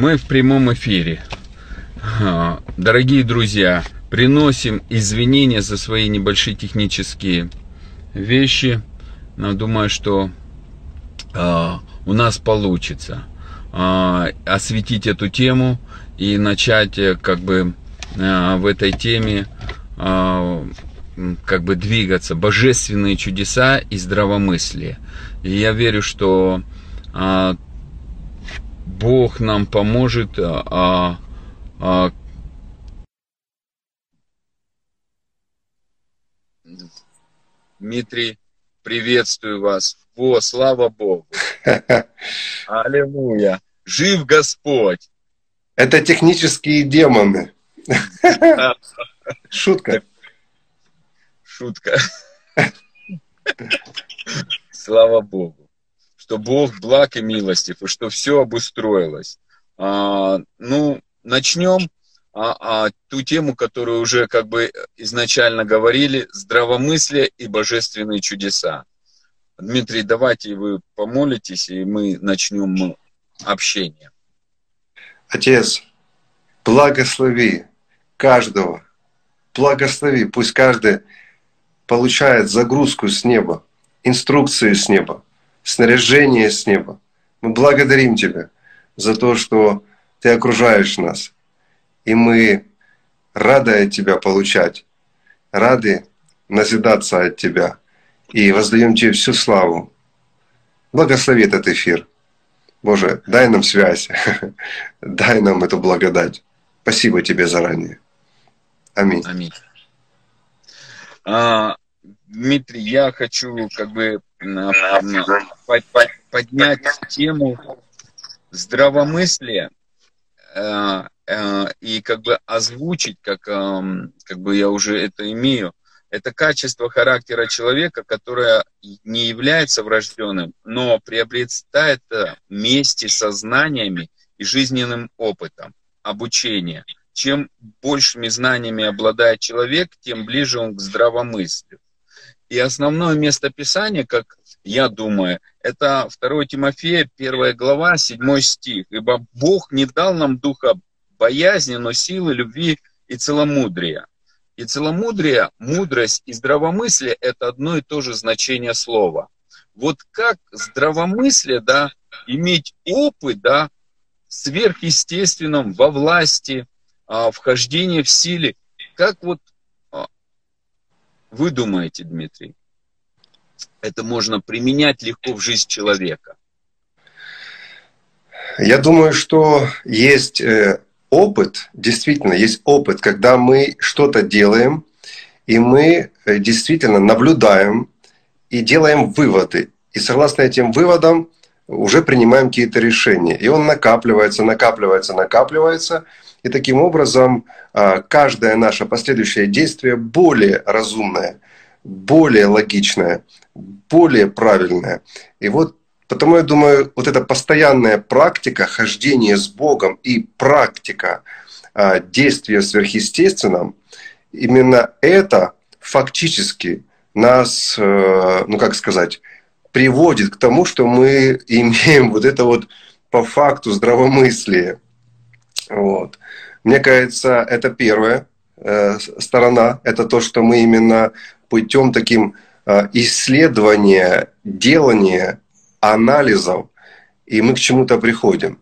Мы в прямом эфире. А, дорогие друзья, приносим извинения за свои небольшие технические вещи. Но думаю, что э, у нас получится э, осветить эту тему и начать э, как бы э, в этой теме э, как бы двигаться. Божественные чудеса и здравомыслие. И я верю, что э, Бог нам поможет а, а, Дмитрий, приветствую вас. Во, слава Богу. Аллилуйя. Жив Господь. Это технические демоны. Шутка. Шутка. Слава Богу что Бог благ и милостив, и что все обустроилось. А, ну, начнем а, а, ту тему, которую уже как бы изначально говорили, здравомыслие и божественные чудеса. Дмитрий, давайте вы помолитесь, и мы начнем общение. Отец, благослови каждого, благослови, пусть каждый получает загрузку с неба, инструкции с неба, снаряжение с неба. Мы благодарим Тебя за то, что Ты окружаешь нас. И мы рады от Тебя получать, рады назидаться от Тебя. И воздаем Тебе всю славу. Благослови этот эфир. Боже, дай нам связь, дай нам эту благодать. Спасибо Тебе заранее. Аминь. Аминь. А, Дмитрий, я хочу как бы поднять тему здравомыслия э, э, и как бы озвучить, как, эм, как бы я уже это имею, это качество характера человека, которое не является врожденным, но приобретает вместе со знаниями и жизненным опытом обучения. Чем большими знаниями обладает человек, тем ближе он к здравомыслию. И основное место Писания, как я думаю, это 2 Тимофея, 1 глава, 7 стих. «Ибо Бог не дал нам духа боязни, но силы, любви и целомудрия». И целомудрие, мудрость и здравомыслие – это одно и то же значение слова. Вот как здравомыслие, да, иметь опыт, да, сверхъестественном, во власти, а, вхождение в силе, как вот вы думаете, Дмитрий? Это можно применять легко в жизнь человека. Я думаю, что есть э, опыт, действительно, есть опыт, когда мы что-то делаем, и мы э, действительно наблюдаем и делаем выводы. И согласно этим выводам уже принимаем какие-то решения. И он накапливается, накапливается, накапливается – и таким образом а, каждое наше последующее действие более разумное, более логичное, более правильное. И вот потому я думаю, вот эта постоянная практика хождения с Богом и практика а, действия в сверхъестественном, именно это фактически нас, э, ну как сказать, приводит к тому, что мы имеем вот это вот по факту здравомыслие. Вот. Мне кажется, это первая э, сторона. Это то, что мы именно путем таким э, исследования, делания, анализов, и мы к чему-то приходим.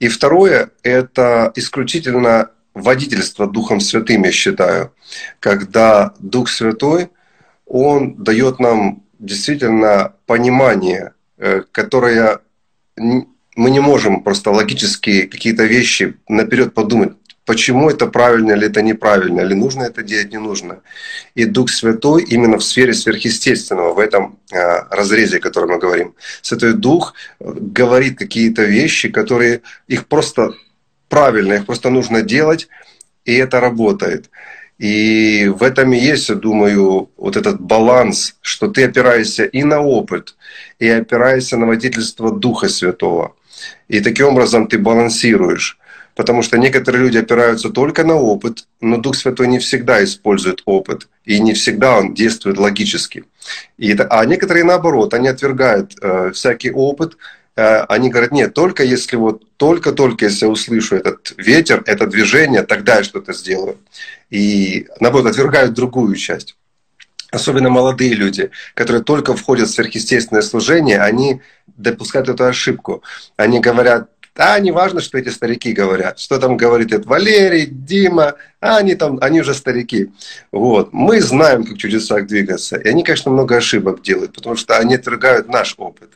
И второе – это исключительно водительство Духом Святым, я считаю, когда Дух Святой, Он дает нам действительно понимание, э, которое мы не можем просто логически какие-то вещи наперед подумать, почему это правильно или это неправильно, или нужно это делать, не нужно. И Дух Святой именно в сфере сверхъестественного, в этом э, разрезе, о котором мы говорим. Святой Дух э, говорит какие-то вещи, которые их просто правильно, их просто нужно делать, и это работает. И в этом и есть, я думаю, вот этот баланс, что ты опираешься и на опыт, и опираешься на водительство Духа Святого. И таким образом ты балансируешь. Потому что некоторые люди опираются только на опыт, но Дух Святой не всегда использует опыт, и не всегда он действует логически. И, а некоторые наоборот, они отвергают э, всякий опыт, э, они говорят, нет, только если вот, только-только если я услышу этот ветер, это движение, тогда я что-то сделаю. И, наоборот, отвергают другую часть. Особенно молодые люди, которые только входят в сверхъестественное служение, они допускают эту ошибку. Они говорят, а не важно, что эти старики говорят. Что там говорит этот Валерий, Дима, а они там, они уже старики. Вот. Мы знаем, как в чудесах двигаться. И они, конечно, много ошибок делают, потому что они отвергают наш опыт.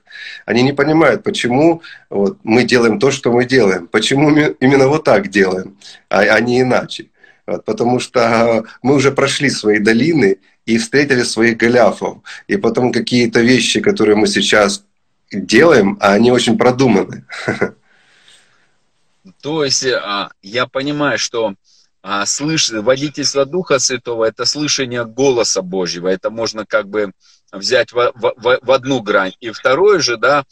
Они не понимают, почему вот, мы делаем то, что мы делаем. Почему мы именно вот так делаем, а, а не иначе. Вот, потому что мы уже прошли свои долины и встретили своих голяфов. И потом какие-то вещи, которые мы сейчас делаем, а они очень продуманы. То есть а, я понимаю, что а, слыш... водительство Духа Святого – это слышание голоса Божьего. Это можно как бы взять в, в, в одну грань. И второе же, да,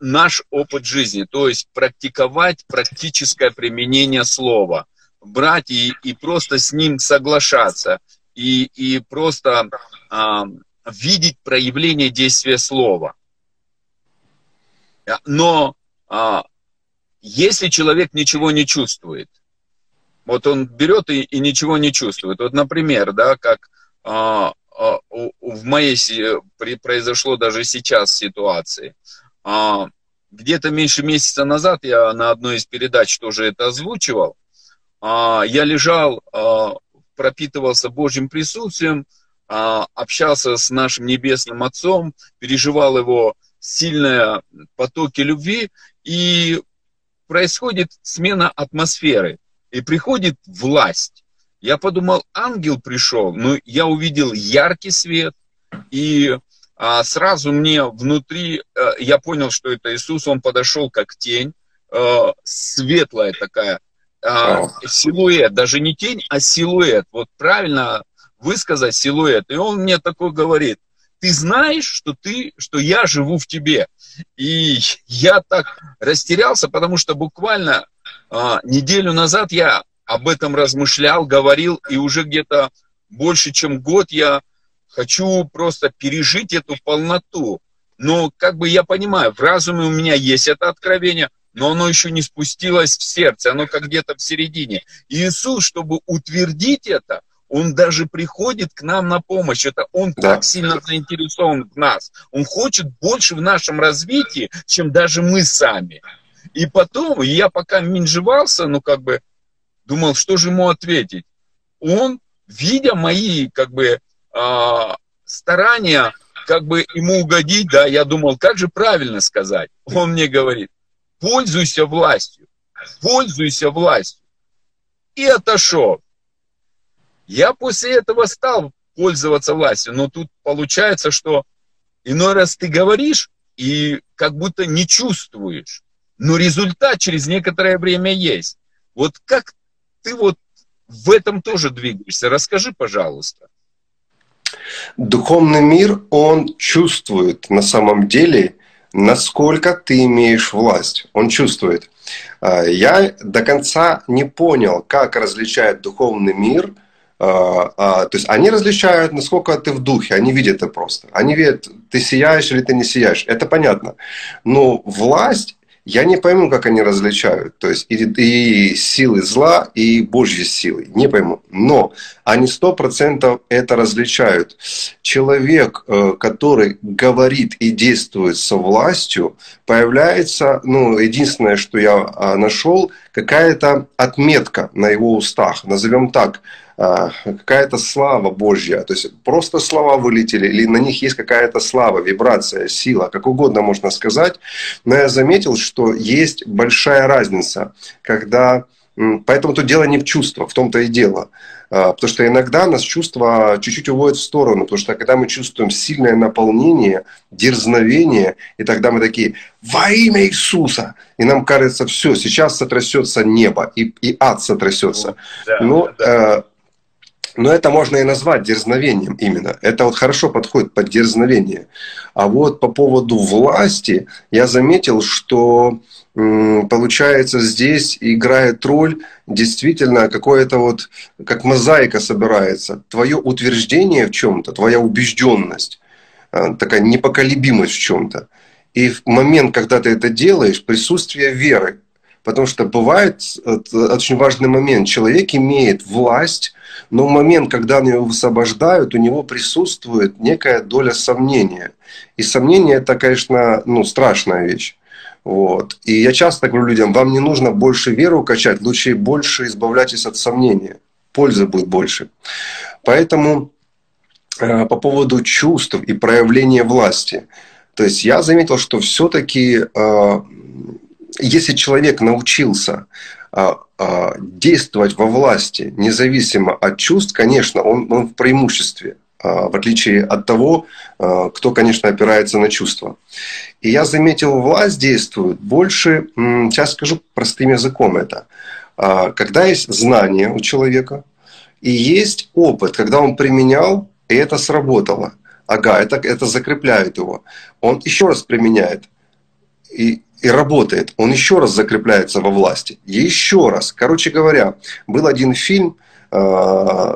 наш опыт жизни, то есть практиковать практическое применение слова, брать и, и просто с ним соглашаться, и, и просто а, видеть проявление действия слова. Но а, если человек ничего не чувствует, вот он берет и, и ничего не чувствует. Вот, например, да, как а, а, в моей при, произошло даже сейчас ситуации. А, где-то меньше месяца назад я на одной из передач тоже это озвучивал. А, я лежал, а, пропитывался Божьим присутствием, а, общался с нашим небесным Отцом, переживал его сильные потоки любви, и происходит смена атмосферы, и приходит власть. Я подумал, ангел пришел, но я увидел яркий свет, и а, сразу мне внутри, а, я понял, что это Иисус, он подошел как тень, а, светлая такая, а, силуэт, даже не тень, а силуэт, вот правильно высказать силуэт. И он мне такой говорит, ты знаешь, что ты, что я живу в тебе. И я так растерялся, потому что буквально а, неделю назад я об этом размышлял, говорил, и уже где-то больше, чем год я хочу просто пережить эту полноту. Но как бы я понимаю, в разуме у меня есть это откровение, но оно еще не спустилось в сердце, оно как где-то в середине. Иисус, чтобы утвердить это, он даже приходит к нам на помощь. Это он да. так сильно заинтересован в нас. Он хочет больше в нашем развитии, чем даже мы сами. И потом, я пока минжевался, ну как бы думал, что же ему ответить. Он, видя мои как бы э, старания, как бы ему угодить, да, я думал, как же правильно сказать. Он мне говорит, пользуйся властью, пользуйся властью. И отошел. Я после этого стал пользоваться властью, но тут получается, что иной раз ты говоришь и как будто не чувствуешь, но результат через некоторое время есть. Вот как ты вот в этом тоже двигаешься? Расскажи, пожалуйста. Духовный мир, он чувствует на самом деле, насколько ты имеешь власть. Он чувствует. А, я до конца не понял, как различает духовный мир а, а, то есть они различают, насколько ты в духе, они видят это просто. Они видят, ты сияешь или ты не сияешь, это понятно. Но власть, я не пойму, как они различают. То есть и, и силы зла, и Божьи силы. Не пойму. Но они сто процентов это различают. Человек, э, который говорит и действует со властью, появляется, ну, единственное, что я а, нашел, какая-то отметка на его устах. Назовем так – какая-то слава Божья, то есть просто слова вылетели, или на них есть какая-то слава, вибрация, сила, как угодно можно сказать. Но я заметил, что есть большая разница, когда... Поэтому тут дело не в чувствах, в том-то и дело. А, потому что иногда нас чувства чуть-чуть уводят в сторону, потому что когда мы чувствуем сильное наполнение, дерзновение, и тогда мы такие «Во имя Иисуса!» И нам кажется, все, сейчас сотрясется небо, и, и ад сотрясется. Да, Но да. Но это можно и назвать дерзновением именно. Это вот хорошо подходит под дерзновение. А вот по поводу власти я заметил, что получается здесь играет роль действительно какое-то вот, как мозаика собирается. Твое утверждение в чем-то, твоя убежденность, э, такая непоколебимость в чем-то. И в момент, когда ты это делаешь, присутствие веры. Потому что бывает очень важный момент. Человек имеет власть, но в момент, когда его высвобождают, у него присутствует некая доля сомнения. И сомнение это, конечно, ну, страшная вещь. Вот. И я часто говорю людям, вам не нужно больше веру качать, лучше больше избавляйтесь от сомнения. Пользы будет больше. Поэтому э, по поводу чувств и проявления власти. То есть я заметил, что все-таки э, если человек научился э, действовать во власти, независимо от чувств, конечно, он, он в преимуществе, в отличие от того, кто, конечно, опирается на чувства. И я заметил, власть действует больше, сейчас скажу простым языком это, когда есть знание у человека, и есть опыт, когда он применял, и это сработало. Ага, это, это закрепляет его. Он еще раз применяет и, и работает. Он еще раз закрепляется во власти. Еще раз. Короче говоря, был один фильм, э,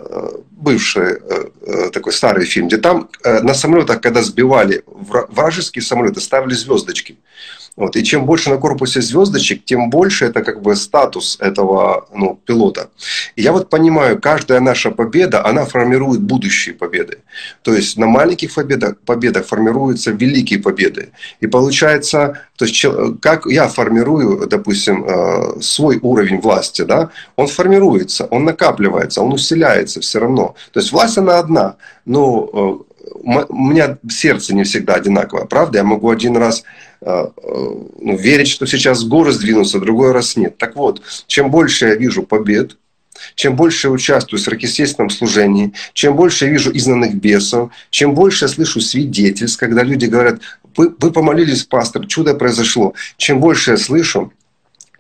бывший э, э, такой старый фильм, где там на самолетах, когда сбивали вражеские самолеты, ставили звездочки. Вот. И чем больше на корпусе звездочек, тем больше это как бы статус этого ну, пилота. И я вот понимаю, каждая наша победа, она формирует будущие победы. То есть на маленьких победах, победах формируются великие победы. И получается, то есть как я формирую, допустим, э, свой уровень власти, да, он формируется, он накапливается, он усиляется все равно. То есть власть она одна, но э, у меня сердце не всегда одинаковое, правда? Я могу один раз ну, верить, что сейчас горы сдвинутся, другой раз нет. Так вот, чем больше я вижу побед, чем больше я участвую в сверхъестественном служении, чем больше я вижу изгнанных бесов, чем больше я слышу свидетельств, когда люди говорят, вы, вы помолились, пастор, чудо произошло. Чем больше я слышу,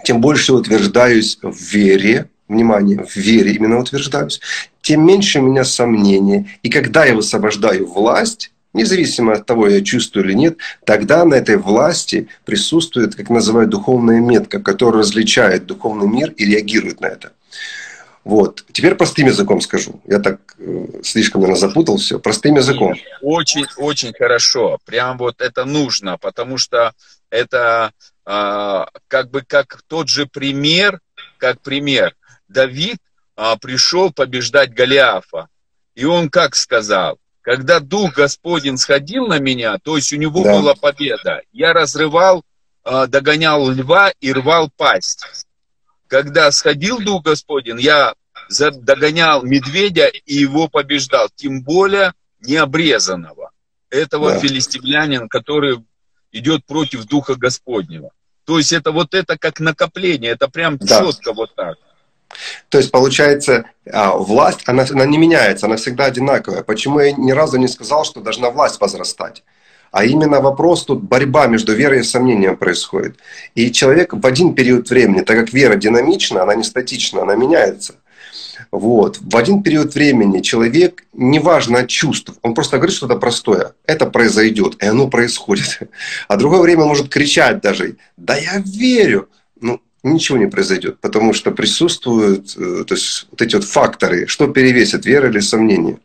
тем больше я утверждаюсь в вере, внимание, в вере именно утверждаюсь, тем меньше у меня сомнений. И когда я высвобождаю власть, независимо от того, я чувствую или нет, тогда на этой власти присутствует, как называют, духовная метка, которая различает духовный мир и реагирует на это. Вот. Теперь простым языком скажу. Я так э, слишком, наверное, запутал все. Простым языком. Очень, очень хорошо. Прям вот это нужно, потому что это э, как бы как тот же пример, как пример. Давид э, пришел побеждать Голиафа. И он как сказал? Когда Дух Господень сходил на меня, то есть у него да. была победа, я разрывал, а, догонял льва и рвал пасть. Когда сходил Дух Господень, я догонял медведя и его побеждал, тем более необрезанного. Этого да. филистимлянин, который идет против Духа Господнего. То есть это вот это как накопление, это прям да. четко вот так. То есть, получается, а, власть, она, она не меняется, она всегда одинаковая. Почему я ни разу не сказал, что должна власть возрастать? А именно вопрос тут борьба между верой и сомнением происходит. И человек в один период времени, так как вера динамична, она не статична, она меняется. Вот. В один период времени человек, неважно от чувств, он просто говорит что-то простое. Это произойдет, и оно происходит. А другое время может кричать даже, да я верю. Ну, ничего не произойдет, потому что присутствуют э, то есть, вот эти вот факторы, что перевесит, вера или сомнение.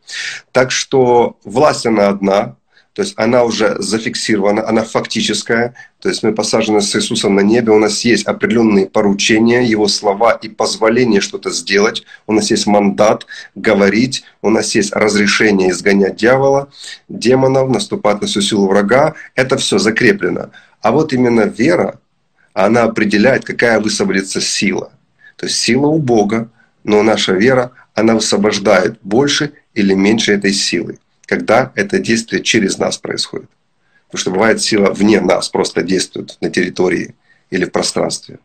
Так что власть она одна, то есть она уже зафиксирована, она фактическая. То есть мы посажены с Иисусом на небе, у нас есть определенные поручения, Его слова и позволение что-то сделать. У нас есть мандат говорить, у нас есть разрешение изгонять дьявола, демонов, наступать на всю силу врага. Это все закреплено. А вот именно вера, она определяет, какая высвободится сила. То есть сила у Бога, но наша вера, она высвобождает больше или меньше этой силы, когда это действие через нас происходит. Потому что бывает сила вне нас, просто действует на территории или в пространстве.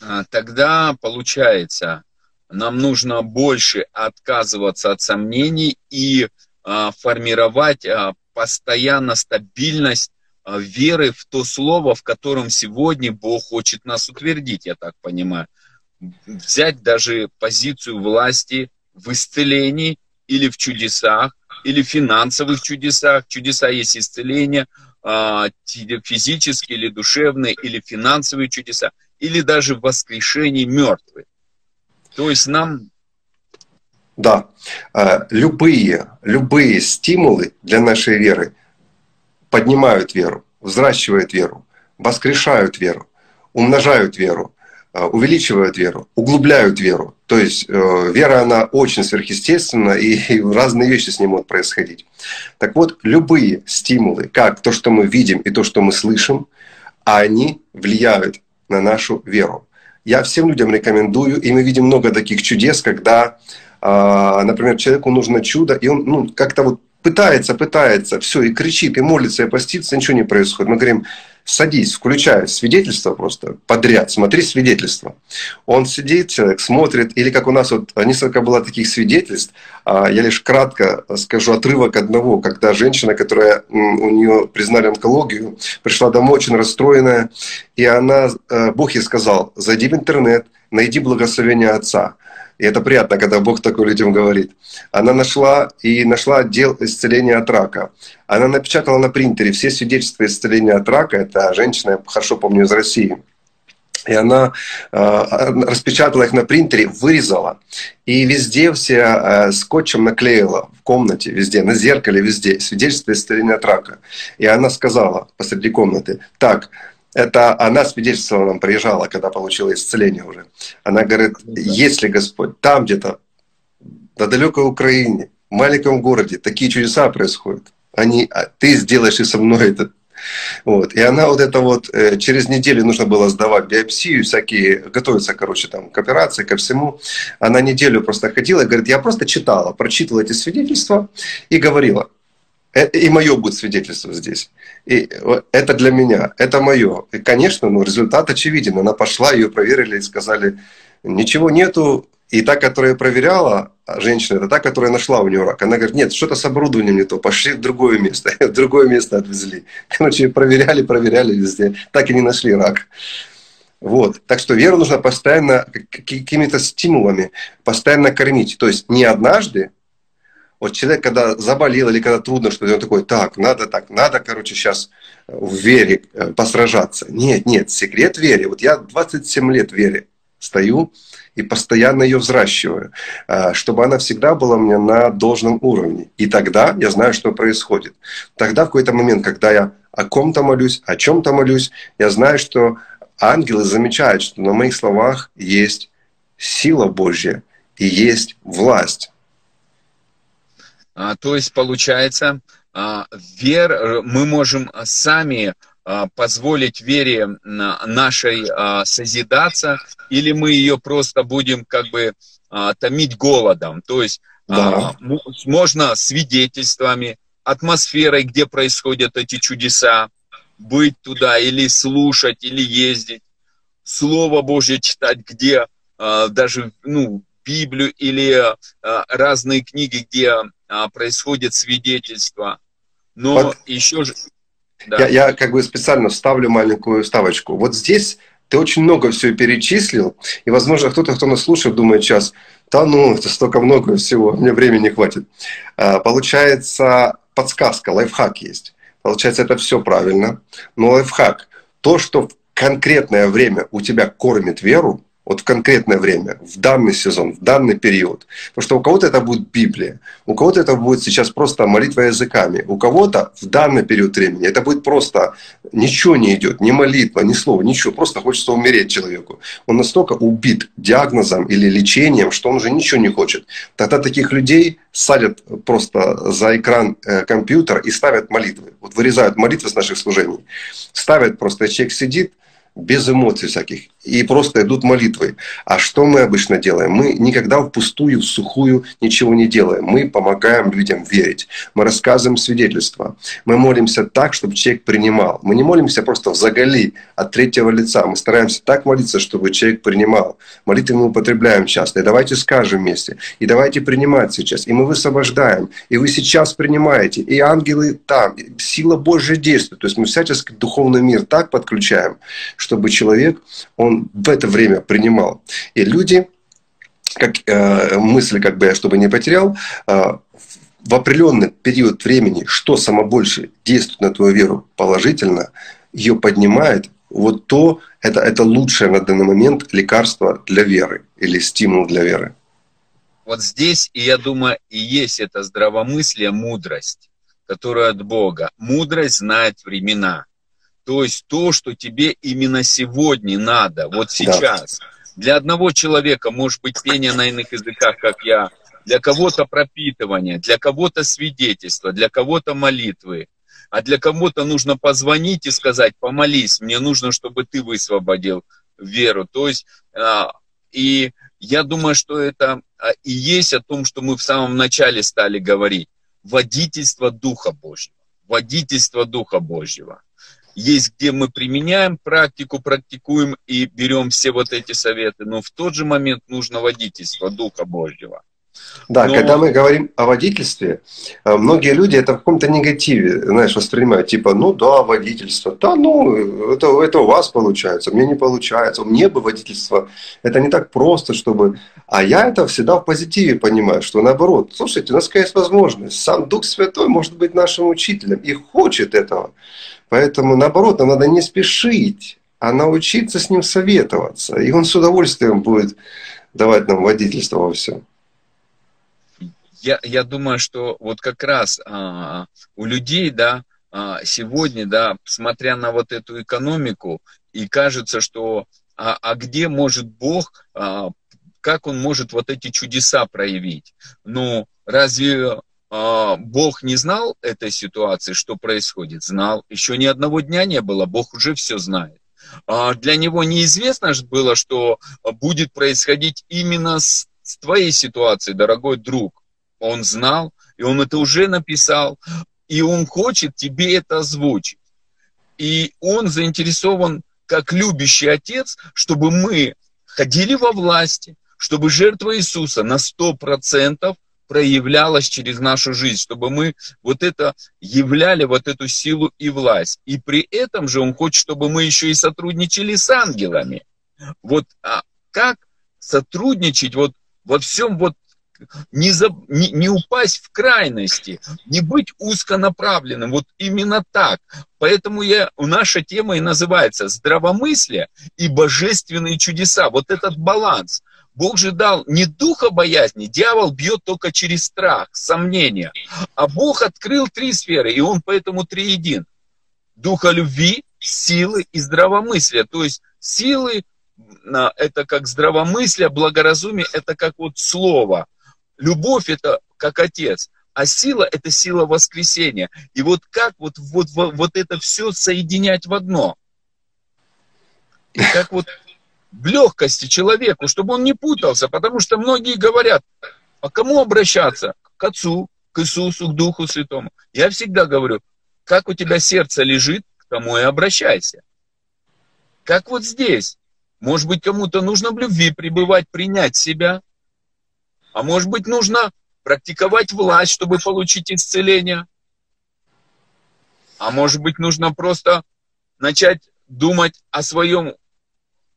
А, тогда получается, нам нужно больше отказываться от сомнений и а, формировать а, постоянно стабильность веры в то слово, в котором сегодня Бог хочет нас утвердить, я так понимаю. Взять даже позицию власти в исцелении или в чудесах, или в финансовых чудесах. Чудеса есть исцеление, а, физические или душевные, или финансовые чудеса, или даже в воскрешении мертвых. То есть нам да, а, любые, любые стимулы для нашей веры поднимают веру. взращивают веру, воскрешают веру, умножают веру, э, увеличивают веру, углубляют веру. То есть э, вера, она очень сверхъестественна, и, и разные вещи с ней могут происходить. Так вот, любые стимулы, как то, что мы видим и то, что мы слышим, они влияют на нашу веру. Я всем людям рекомендую, и мы видим много таких чудес, когда, э, например, человеку нужно чудо, и он ну, как-то вот пытается, пытается, все, и кричит, и молится, и постится, ничего не происходит. Мы говорим, садись, включай свидетельство просто подряд, смотри свидетельство. Он сидит, человек смотрит, или как у нас вот несколько было таких свидетельств, а, я лишь кратко скажу отрывок одного, когда женщина, которая у нее признали онкологию, пришла домой очень расстроенная, и она, э, Бог ей сказал, зайди в интернет, найди благословение Отца. И это приятно, когда Бог такой людям говорит. Она нашла и нашла отдел исцеления от рака. Она напечатала на принтере все свидетельства исцеления от рака. Это женщина, я хорошо помню, из России. И она э, распечатала их на принтере, вырезала. И везде все э, скотчем наклеила в комнате, везде, на зеркале, везде, свидетельство исцеления от рака. И она сказала посреди комнаты, так, это она свидетельствовала нам, приезжала, когда получила исцеление уже. Она говорит, если Господь там где-то, на далекой Украине, в маленьком городе, такие чудеса происходят, они, а ты сделаешь и со мной это. Вот. И она вот это вот, э, через неделю нужно было сдавать биопсию, всякие, готовиться, короче, там, к операции, ко всему. Она неделю просто ходила и говорит, я просто читала, прочитывала эти свидетельства и говорила, Э, и мое будет свидетельство здесь. И это для меня, это мое. И, конечно, ну, результат очевиден. Она пошла, ее проверили и сказали, ничего нету. И та, которая проверяла, а женщина, это та, которая нашла у нее рак. Она говорит, нет, что-то с оборудованием не то, пошли в другое место. В другое место отвезли. Короче, проверяли, проверяли везде. Так и не нашли рак. Вот. Так что веру нужно постоянно какими-то стимулами, постоянно кормить. То есть не однажды, вот человек, когда заболел или когда трудно что-то, он такой, так, надо так, надо, короче, сейчас в вере э, посражаться. Нет, нет, секрет веры. Вот я 27 лет в вере стою и постоянно ее взращиваю, э, чтобы она всегда была у меня на должном уровне. И тогда я знаю, что происходит. Тогда в какой-то момент, когда я о ком-то молюсь, о чем-то молюсь, я знаю, что ангелы замечают, что на моих словах есть сила Божья и есть власть. А, то есть получается, а, вер, э, мы можем сами а, позволить вере нашей созидаться, или мы ее просто будем как бы томить голодом. То есть да. можно свидетельствами, атмосферой, где происходят эти чудеса, быть туда или слушать, или ездить, Слово Божье читать, где даже ну, Библию или разные книги, где а, происходит свидетельство. Но вот еще же... Да. Я, я как бы специально вставлю маленькую ставочку. Вот здесь ты очень много все перечислил, и, возможно, кто-то, кто нас слушает, думает сейчас, да ну, это столько много всего, мне времени не хватит. А, получается, подсказка, лайфхак есть. Получается, это все правильно. Но лайфхак, то, что в конкретное время у тебя кормит веру, вот в конкретное время, в данный сезон, в данный период. Потому что у кого-то это будет Библия, у кого-то это будет сейчас просто молитва языками, у кого-то в данный период времени это будет просто ничего не идет, ни молитва, ни слова, ничего, просто хочется умереть человеку. Он настолько убит диагнозом или лечением, что он уже ничего не хочет. Тогда таких людей садят просто за экран э, компьютера и ставят молитвы. Вот вырезают молитвы с наших служений. Ставят просто, человек сидит, без эмоций всяких, и просто идут молитвы. А что мы обычно делаем? Мы никогда впустую, в сухую ничего не делаем. Мы помогаем людям верить. Мы рассказываем свидетельства. Мы молимся так, чтобы человек принимал. Мы не молимся просто в загали от третьего лица. Мы стараемся так молиться, чтобы человек принимал. Молитвы мы употребляем часто. И давайте скажем вместе. И давайте принимать сейчас. И мы высвобождаем. И вы сейчас принимаете. И ангелы там. И сила Божья действует. То есть мы всячески духовный мир так подключаем, чтобы человек, он в это время принимал. И люди, как э, мысль, как бы я чтобы не потерял, э, в определенный период времени, что само больше действует на твою веру положительно, ее поднимает, вот то, это, это лучшее на данный момент лекарство для веры или стимул для веры. Вот здесь, и я думаю, и есть это здравомыслие, мудрость, которая от Бога. Мудрость знает времена. То есть то, что тебе именно сегодня надо, вот сейчас. Да. Для одного человека может быть пение на иных языках, как я, для кого-то пропитывание, для кого-то свидетельство, для кого-то молитвы, а для кого-то нужно позвонить и сказать, помолись, мне нужно, чтобы ты высвободил веру. То есть, а, и я думаю, что это а, и есть о том, что мы в самом начале стали говорить. Водительство Духа Божьего. Водительство Духа Божьего. Есть, где мы применяем практику, практикуем и берем все вот эти советы, но в тот же момент нужно водительство Духа Божьего. Да, Но... когда мы говорим о водительстве, э, многие люди это в каком-то негативе, знаешь, воспринимают, типа, ну да, водительство, да, ну, это, это у вас получается, мне не получается, мне бы водительство, это не так просто, чтобы... А я это всегда в позитиве понимаю, что наоборот, слушайте, у нас есть возможность, сам Дух Святой может быть нашим учителем и хочет этого. Поэтому, наоборот, нам надо не спешить, а научиться с ним советоваться. И он с удовольствием будет давать нам водительство во всем я, я думаю, что вот как раз а, у людей, да, а, сегодня, да, смотря на вот эту экономику, и кажется, что а, а где может Бог, а, как Он может вот эти чудеса проявить? Ну, разве а, Бог не знал этой ситуации, что происходит? Знал. Еще ни одного дня не было, Бог уже все знает. А для него неизвестно было, что а, будет происходить именно с, с твоей ситуацией, дорогой друг. Он знал, и он это уже написал, и он хочет тебе это озвучить. И он заинтересован, как любящий отец, чтобы мы ходили во власти, чтобы жертва Иисуса на 100% проявлялось через нашу жизнь, чтобы мы вот это являли, вот эту силу и власть. И при этом же Он хочет, чтобы мы еще и сотрудничали с ангелами. Вот а как сотрудничать вот во всем вот не, за, не, не упасть в крайности, не быть узконаправленным. Вот именно так. Поэтому я, наша тема и называется «Здравомыслие и божественные чудеса». Вот этот баланс. Бог же дал не духа боязни, дьявол бьет только через страх, сомнения. А Бог открыл три сферы, и он поэтому триедин. Духа любви, силы и здравомыслия. То есть силы это как здравомыслие, благоразумие, это как вот слово. Любовь это как отец, а сила это сила воскресения. И вот как вот, вот, вот это все соединять в одно? И как вот легкости человеку, чтобы он не путался, потому что многие говорят, а кому обращаться? К Отцу, к Иисусу, к Духу Святому. Я всегда говорю, как у тебя сердце лежит, к тому и обращайся. Как вот здесь. Может быть, кому-то нужно в любви пребывать, принять себя, а может быть, нужно практиковать власть, чтобы получить исцеление. А может быть, нужно просто начать думать о своем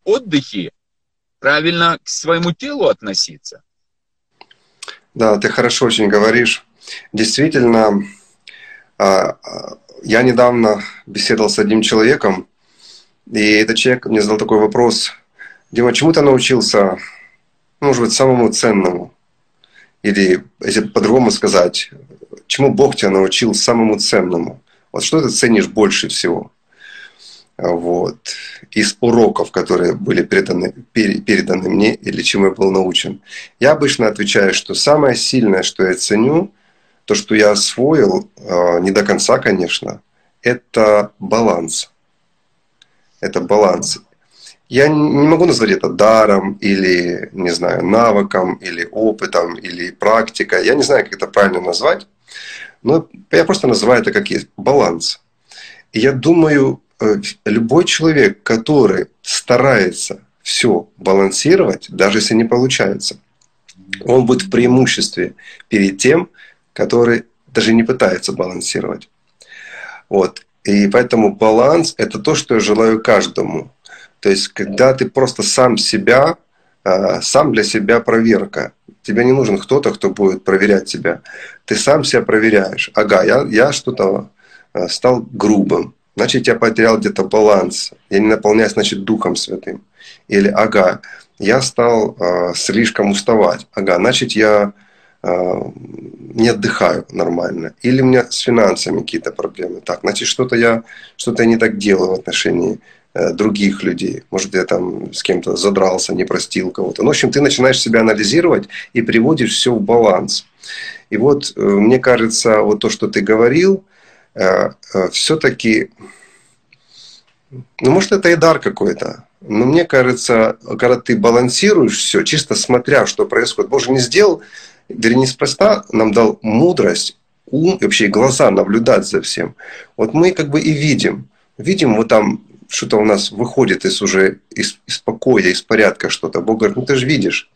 отдыхе, правильно к своему телу относиться. Да, ты хорошо очень говоришь. Действительно, а, а, я недавно беседовал с одним человеком, и этот человек мне задал такой вопрос. Дима, чему ты научился, может быть, самому ценному? Или, если по-другому сказать, чему Бог тебя научил самому ценному? Вот что ты ценишь больше всего? Вот. Из уроков, которые были переданы, переданы мне или чему я был научен. Я обычно отвечаю, что самое сильное, что я ценю, то, что я освоил, а, не до конца, конечно, это баланс. Это баланс. Я не могу назвать это даром или, не знаю, навыком, или опытом, или практикой. Я не знаю, как это правильно назвать. Но я просто называю это как есть. Баланс. И я думаю, э, любой человек, который старается все балансировать, даже если не получается, он будет в преимуществе перед тем, который даже не пытается балансировать. Вот. И поэтому баланс – это то, что я желаю каждому. То есть, когда ты просто сам себя, а, сам для себя проверка. Тебе не нужен кто-то, кто будет проверять тебя. Ты сам себя проверяешь. Ага, я, я что-то а, стал грубым. Значит, я потерял где-то баланс. Я не наполняюсь, значит, Духом Святым. Или, ага, я стал э, слишком уставать. Ага, значит, я а, не отдыхаю нормально, или у меня с финансами какие-то проблемы. Так, значит, что-то я, что-то я не так делаю в отношении э, других людей. Может, я там с кем-то задрался, не простил кого-то. Ну, в общем, ты начинаешь себя анализировать и приводишь все в баланс. И вот э, мне кажется, вот то, что ты говорил, э, все-таки, ну, может, это и дар какой-то. Но мне кажется, когда ты балансируешь все, чисто смотря, что происходит, Боже не сделал, вернее, неспроста нам дал мудрость, ум и вообще глаза наблюдать за всем. Вот мы как бы и видим. Видим, вот там что-то у нас выходит из уже из, из покоя, из порядка что-то. Бог говорит, ну ты же видишь,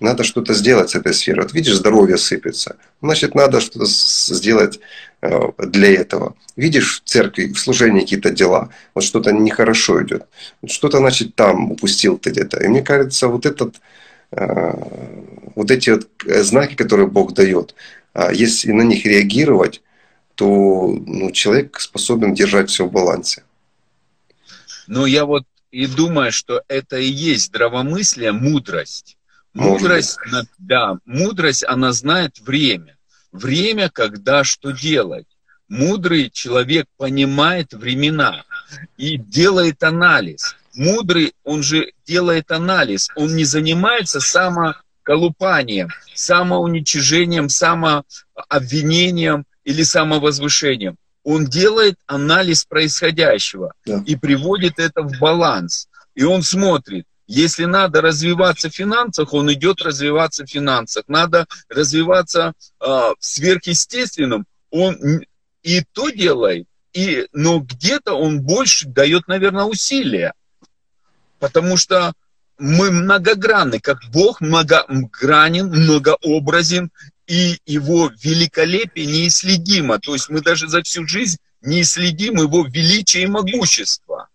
надо что-то сделать с этой сферой. Вот видишь, здоровье сыпется. Значит, надо что-то сделать э, для этого. Видишь в церкви, в служении какие-то дела, вот что-то нехорошо идет. Что-то, значит, там упустил ты где-то. И мне кажется, вот этот Э, вот эти вот э, знаки, которые Бог дает, а если на них реагировать, то ну, человек способен держать все в балансе. Ну, я вот и думаю, что это и есть здравомыслие, мудрость. Мудрость, да, мудрость, она знает время. Время, когда что делать. Мудрый человек понимает времена и делает анализ мудрый, он же делает анализ, он не занимается самоколупанием, самоуничижением, самообвинением или самовозвышением. Он делает анализ происходящего да. и приводит это в баланс. И он смотрит, если надо развиваться в финансах, он идет развиваться в финансах. Надо развиваться э, в сверхъестественном, он и то делает, и, но где-то он больше дает, наверное, усилия. Потому что мы многогранны, как Бог многогранен, многообразен, и его великолепие неисследимо. То есть мы даже за всю жизнь не исследим его величие и могущество.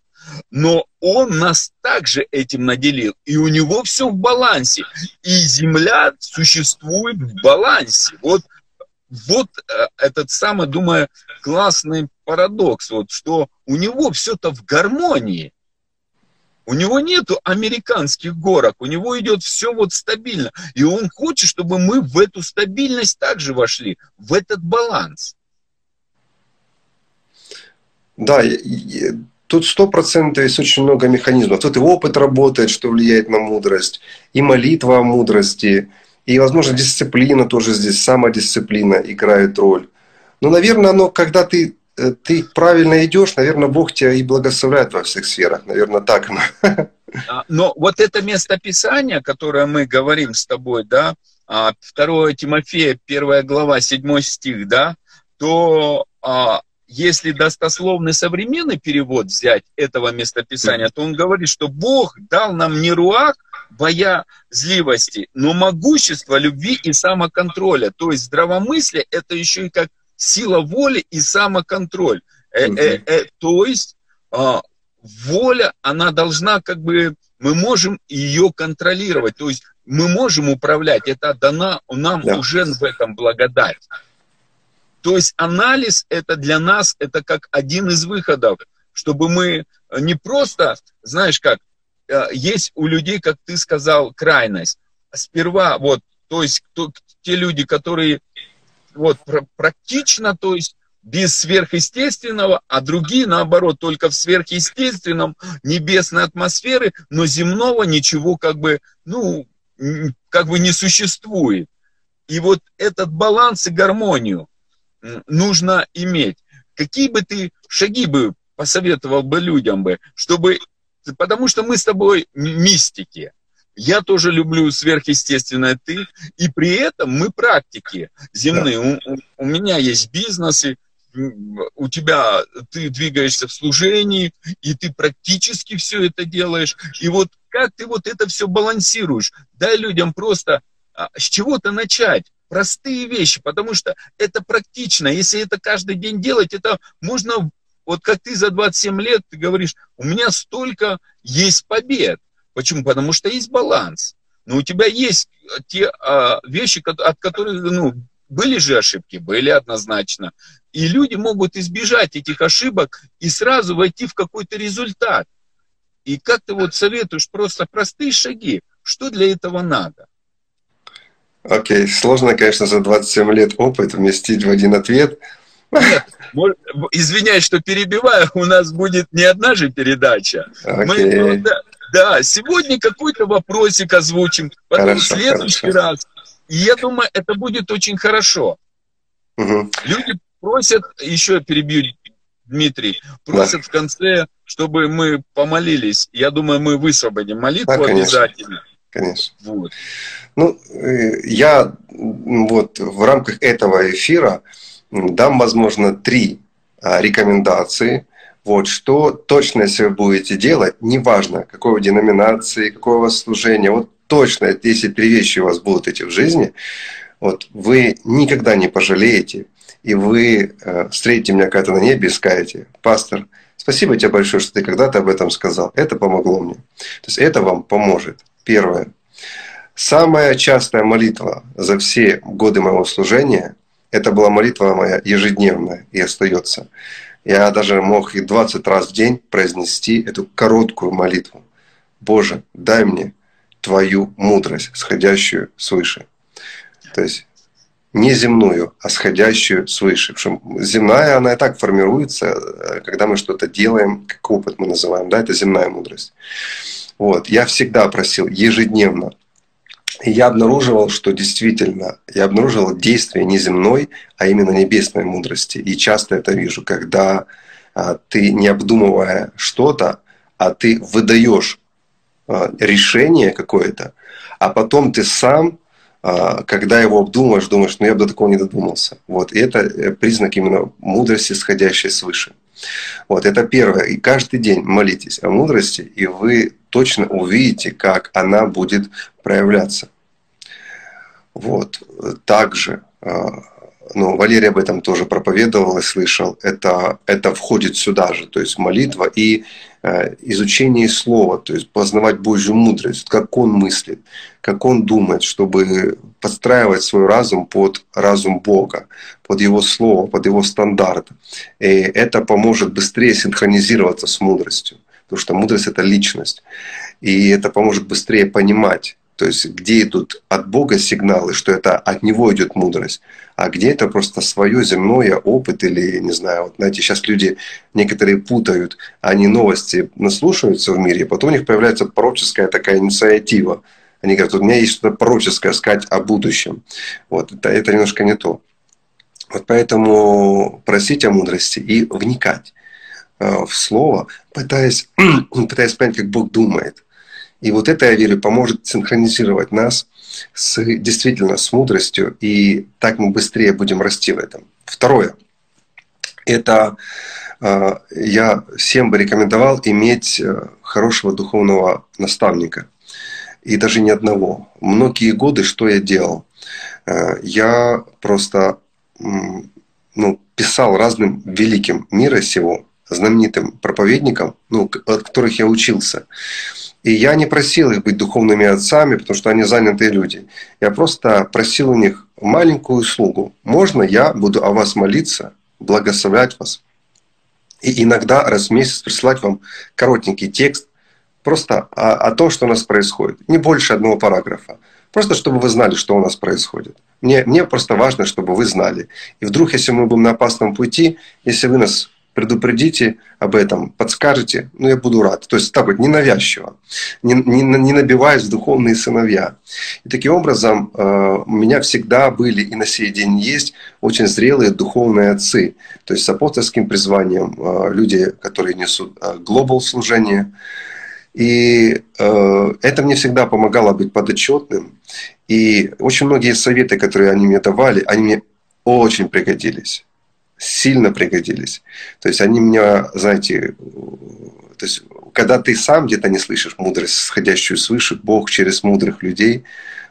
Но он нас также этим наделил, и у него все в балансе. И земля существует в балансе. Вот, вот э, этот самый, думаю, классный парадокс, вот, что у него все-то в гармонии. У него нету американских горок, у него идет все вот стабильно. И он хочет, чтобы мы в эту стабильность также вошли, в этот баланс. Да, тут сто процентов есть очень много механизмов. Тут и опыт работает, что влияет на мудрость, и молитва о мудрости, и, возможно, дисциплина тоже здесь, самодисциплина играет роль. Но, наверное, оно, когда ты Э, ты правильно идешь, наверное, Бог тебя и благословляет во всех сферах. Наверное, так. А, но вот это место Писания, которое мы говорим с тобой, да, 2 а, Тимофея, 1 глава, 7 стих, да, то а, если достословный современный перевод взять этого местописания, то он говорит, что Бог дал нам не руак, боя зливости, но могущество любви и самоконтроля. То есть здравомыслие это еще и как сила воли и самоконтроль. Э, э, э, то есть э, воля, она должна как бы, мы можем ее контролировать, то есть мы можем управлять, это дана нам да. уже в этом благодать. То есть анализ это для нас, это как один из выходов, чтобы мы не просто, знаешь как, э, есть у людей, как ты сказал, крайность. Сперва вот, то есть кто, те люди, которые вот практично, то есть без сверхъестественного, а другие, наоборот, только в сверхъестественном, небесной атмосферы, но земного ничего как бы, ну, как бы не существует. И вот этот баланс и гармонию нужно иметь. Какие бы ты шаги бы посоветовал бы людям бы, чтобы, потому что мы с тобой мистики, я тоже люблю сверхъестественное ты, и при этом мы практики земные. Да. У, у меня есть бизнесы, у тебя ты двигаешься в служении, и ты практически все это делаешь. И вот как ты вот это все балансируешь? Дай людям просто а, с чего-то начать. Простые вещи, потому что это практично. Если это каждый день делать, это можно, вот как ты за 27 лет, ты говоришь, у меня столько есть побед. Почему? Потому что есть баланс. Но у тебя есть те а, вещи, от которых, ну, были же ошибки, были однозначно. И люди могут избежать этих ошибок и сразу войти в какой-то результат. И как ты вот советуешь просто простые шаги, что для этого надо? Окей, сложно, конечно, за 27 лет опыт вместить в один ответ. Нет, извиняюсь, что перебиваю, у нас будет не одна же передача. Окей. Мы, да, да, сегодня какой-то вопросик озвучим, потом хорошо, в следующий хорошо. раз. И я думаю, это будет очень хорошо. Угу. Люди просят, еще перебью, Дмитрий, просят да. в конце, чтобы мы помолились. Я думаю, мы высвободим молитву да, конечно. обязательно. Конечно. Вот. Ну, э, я вот в рамках этого эфира дам, возможно, три а, рекомендации. Вот, что точно, если вы будете делать, неважно, какой вы деноминации, какое у вас служение, вот точно, если три вещи у вас будут эти в жизни, вот, вы никогда не пожалеете, и вы э, встретите меня когда-то на небе и скажете, пастор, спасибо тебе большое, что ты когда-то об этом сказал. Это помогло мне. То есть это вам поможет. Первое. Самая частая молитва за все годы моего служения, это была молитва моя ежедневная и остается. Я даже мог и 20 раз в день произнести эту короткую молитву. Боже, дай мне Твою мудрость, сходящую свыше. То есть не земную, а сходящую свыше. Потому что земная, она и так формируется, когда мы что-то делаем, как опыт мы называем, да, это земная мудрость. Вот. Я всегда просил ежедневно. И я обнаруживал, что действительно, я обнаруживал действие не земной, а именно небесной мудрости. И часто это вижу, когда а, ты, не обдумывая что-то, а ты выдаешь а, решение какое-то, а потом ты сам а, когда его обдумаешь, думаешь, ну я бы до такого не додумался. Вот. И это э, признак именно мудрости, сходящей свыше. Вот, это первое. И каждый день молитесь о мудрости, и вы точно увидите, как она будет проявляться. Вот. Также, а, ну, Валерий об этом тоже проповедовал и слышал, это, это входит сюда же, то есть молитва и изучение слова, то есть познавать Божью мудрость, как он мыслит, как он думает, чтобы подстраивать свой разум под разум Бога, под его слово, под его стандарт. И это поможет быстрее синхронизироваться с мудростью, потому что мудрость — это личность. И это поможет быстрее понимать, то есть где идут от Бога сигналы, что это от Него идет мудрость, а где это просто свое земное опыт или, не знаю, вот знаете, сейчас люди некоторые путают, они новости наслушаются в мире, потом у них появляется пророческая такая инициатива. Они говорят, у меня есть что-то пророческое сказать о будущем. Вот, это, это немножко не то. Вот поэтому просить о мудрости и вникать э, в слово, пытаясь, пытаясь понять, как Бог думает. И вот это, я верю, поможет синхронизировать нас с, действительно с мудростью, и так мы быстрее будем расти в этом. Второе. Это э, я всем бы рекомендовал иметь э, хорошего духовного наставника. И даже не одного. Многие годы что я делал? Э, я просто ну, писал разным великим мира сего, знаменитым проповедникам, ну, от которых я учился. И я не просил их быть духовными отцами, потому что они занятые люди. Я просто просил у них маленькую услугу. Можно я буду о вас молиться, благословлять вас? И иногда раз в месяц присылать вам коротенький текст просто о, о том, что у нас происходит. Не больше одного параграфа. Просто чтобы вы знали, что у нас происходит. Мне, мне просто важно, чтобы вы знали. И вдруг, если мы будем на опасном пути, если вы нас предупредите об этом, подскажете, ну, я буду рад. То есть так вот, ненавязчиво, не, не, не набиваясь в духовные сыновья. И таким образом э, у меня всегда были и на сей день есть очень зрелые духовные отцы. То есть с апостольским призванием, э, люди, которые несут э, глобал служение. И э, это мне всегда помогало быть подотчетным. И очень многие советы, которые они мне давали, они мне очень пригодились сильно пригодились. То есть они меня, знаете, то есть когда ты сам где-то не слышишь мудрость, сходящую свыше, Бог через мудрых людей,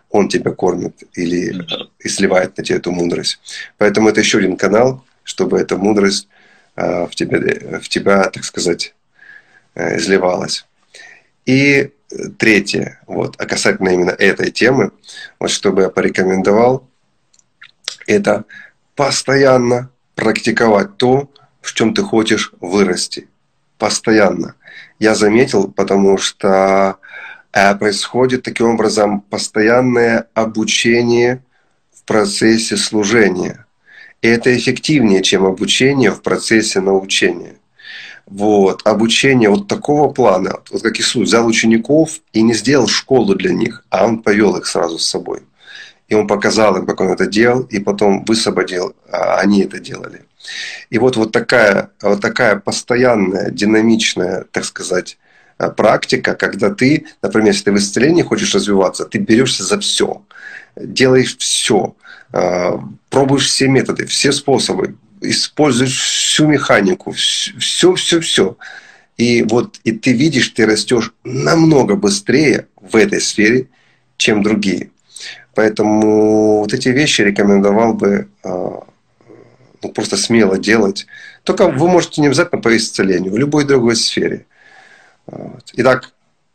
Он тебя кормит или и сливает на тебя эту мудрость. Поэтому это еще один канал, чтобы эта мудрость э, в тебя, в тебя так сказать, э, изливалась. И третье, вот, а касательно именно этой темы, вот что бы я порекомендовал, это постоянно практиковать то, в чем ты хочешь вырасти. Постоянно. Я заметил, потому что а происходит таким образом постоянное обучение в процессе служения. И это эффективнее, чем обучение в процессе научения. Вот. Обучение вот такого плана, вот как Иисус взял учеников и не сделал школу для них, а Он повел их сразу с собой. И Он показал им, как Он это делал, и потом высвободил, а они это делали. И вот, вот, такая, вот такая постоянная, динамичная, так сказать, э, практика, когда ты, например, если ты в исцелении хочешь развиваться, ты берешься за все, делаешь все, э, пробуешь все методы, все способы, используешь всю механику, все, все, все. И вот и ты видишь, ты растешь намного быстрее в этой сфере, чем другие. Поэтому вот эти вещи рекомендовал бы э, ну, просто смело делать. Только вы можете не обязательно по исцелению, в любой другой сфере. Вот. Итак,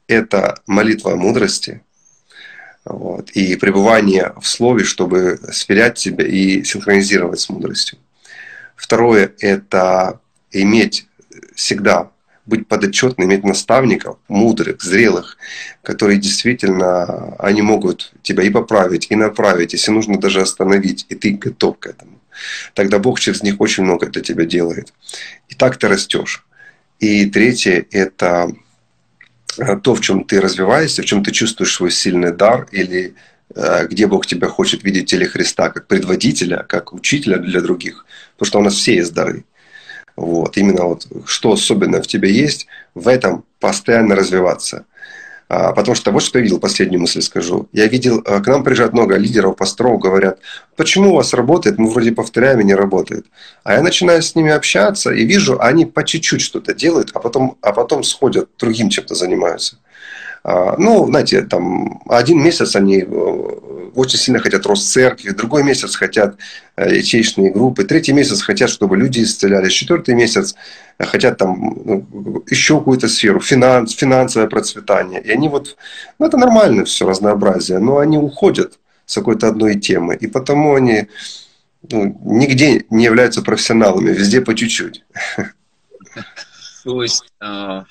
это молитва мудрости вот, и пребывание в слове, чтобы сверять себя и синхронизировать с мудростью. Второе – это иметь всегда быть подотчетным, иметь наставников, мудрых, зрелых, которые действительно, они могут тебя и поправить, и направить, если нужно даже остановить, и ты готов к этому тогда Бог через них очень много для тебя делает. И так ты растешь. И третье – это э, то, в чем ты развиваешься, в чем ты чувствуешь свой сильный дар, или э, где Бог тебя хочет видеть теле Христа, как предводителя, как учителя для других. Потому что у нас все есть дары. Вот. Именно вот что особенно в тебе есть, в этом постоянно развиваться – а, потому что вот что я видел, последнюю мысль скажу. Я видел, а, к нам приезжают много лидеров, пасторов, говорят, почему у вас работает, мы вроде повторяем и не работает. А я начинаю с ними общаться и вижу, они по чуть-чуть что-то делают, а потом, а потом сходят, другим чем-то занимаются. А, ну, знаете, там один месяц они э, очень сильно хотят рост церкви, другой месяц хотят э, ячеечные группы, третий месяц хотят, чтобы люди исцелялись, четвертый месяц хотят там ну, еще какую-то сферу, финанс, финансовое процветание. И они вот, ну это нормально все разнообразие, но они уходят с какой-то одной темы, и потому они ну, нигде не являются профессионалами, везде по чуть-чуть. То есть э,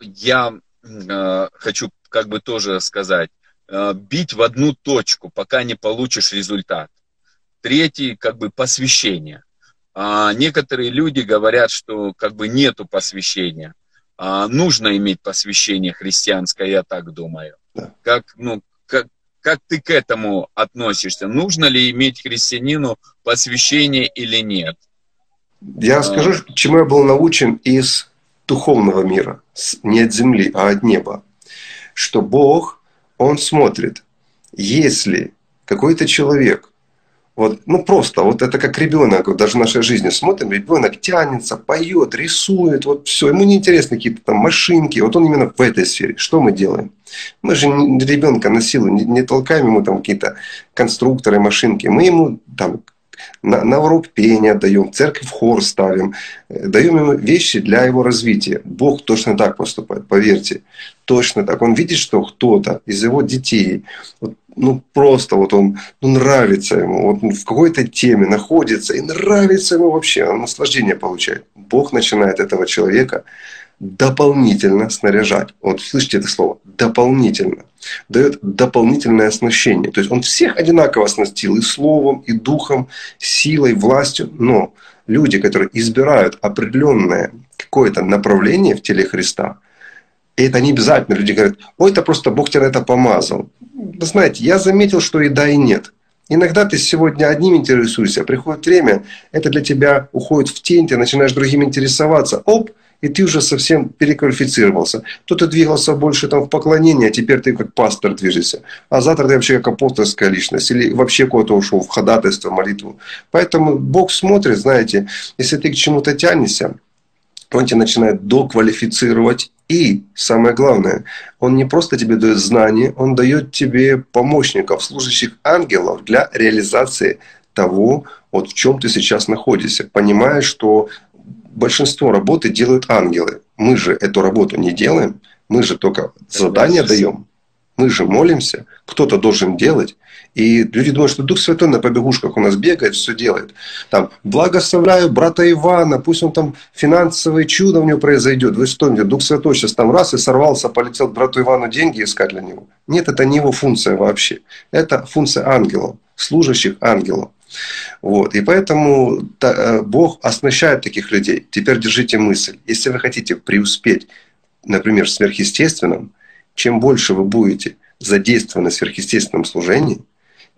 я э, хочу как бы тоже сказать, э, бить в одну точку, пока не получишь результат. Третий, как бы посвящение. А некоторые люди говорят, что как бы нету посвящения. А нужно иметь посвящение христианское, я так думаю. Как, ну, как, как ты к этому относишься? Нужно ли иметь христианину посвящение или нет? Я а... скажу, чему я был научен из духовного мира, не от земли, а от неба. Что Бог, Он смотрит, если какой-то человек, вот, ну просто, вот это как ребенок, вот даже в нашей жизни смотрим, ребенок тянется, поет, рисует, вот все, ему не интересны какие-то там машинки, вот он именно в этой сфере. Что мы делаем? Мы же ребенка на силу не, не толкаем ему там какие-то конструкторы, машинки, мы ему там на, на урок пения даем, церковь хор ставим, э, даем ему вещи для его развития. Бог точно так поступает, поверьте. Точно так. Он видит, что кто-то из его детей, вот, ну просто вот он, ну нравится ему, вот в какой-то теме находится, и нравится ему вообще, он наслаждение получает. Бог начинает этого человека дополнительно снаряжать. Вот слышите это слово? Дополнительно. Дает дополнительное оснащение. То есть он всех одинаково оснастил и словом, и духом, силой, властью. Но люди, которые избирают определенное какое-то направление в теле Христа, и это не обязательно. Люди говорят, ой, это просто Бог тебя на это помазал. Знаете, я заметил, что и да, и нет. Иногда ты сегодня одним интересуешься, приходит время, это для тебя уходит в тень, ты начинаешь другим интересоваться. Оп, и ты уже совсем переквалифицировался. Кто-то двигался больше там в поклонение, а теперь ты как пастор движешься. А завтра ты вообще как апостольская личность. Или вообще куда-то ушел в ходатайство, молитву. Поэтому Бог смотрит, знаете, если ты к чему-то тянешься, он тебя начинает доквалифицировать. И самое главное, он не просто тебе дает знания, он дает тебе помощников, служащих ангелов для реализации того, вот в чем ты сейчас находишься, понимая, что большинство работы делают ангелы. Мы же эту работу не делаем, мы же только задания даем. Мы же молимся, кто-то должен делать. И люди думают, что Дух Святой на побегушках у нас бегает, все делает. Там, благословляю брата Ивана, пусть он там финансовое чудо у него произойдет. Вы что, Дух Святой сейчас там раз и сорвался, полетел к брату Ивану деньги искать для него. Нет, это не его функция вообще. Это функция ангелов, служащих ангелов. Вот. И поэтому э, Бог оснащает таких людей. Теперь держите мысль. Если вы хотите преуспеть, например, в сверхъестественном, чем больше вы будете задействованы в сверхъестественном служении,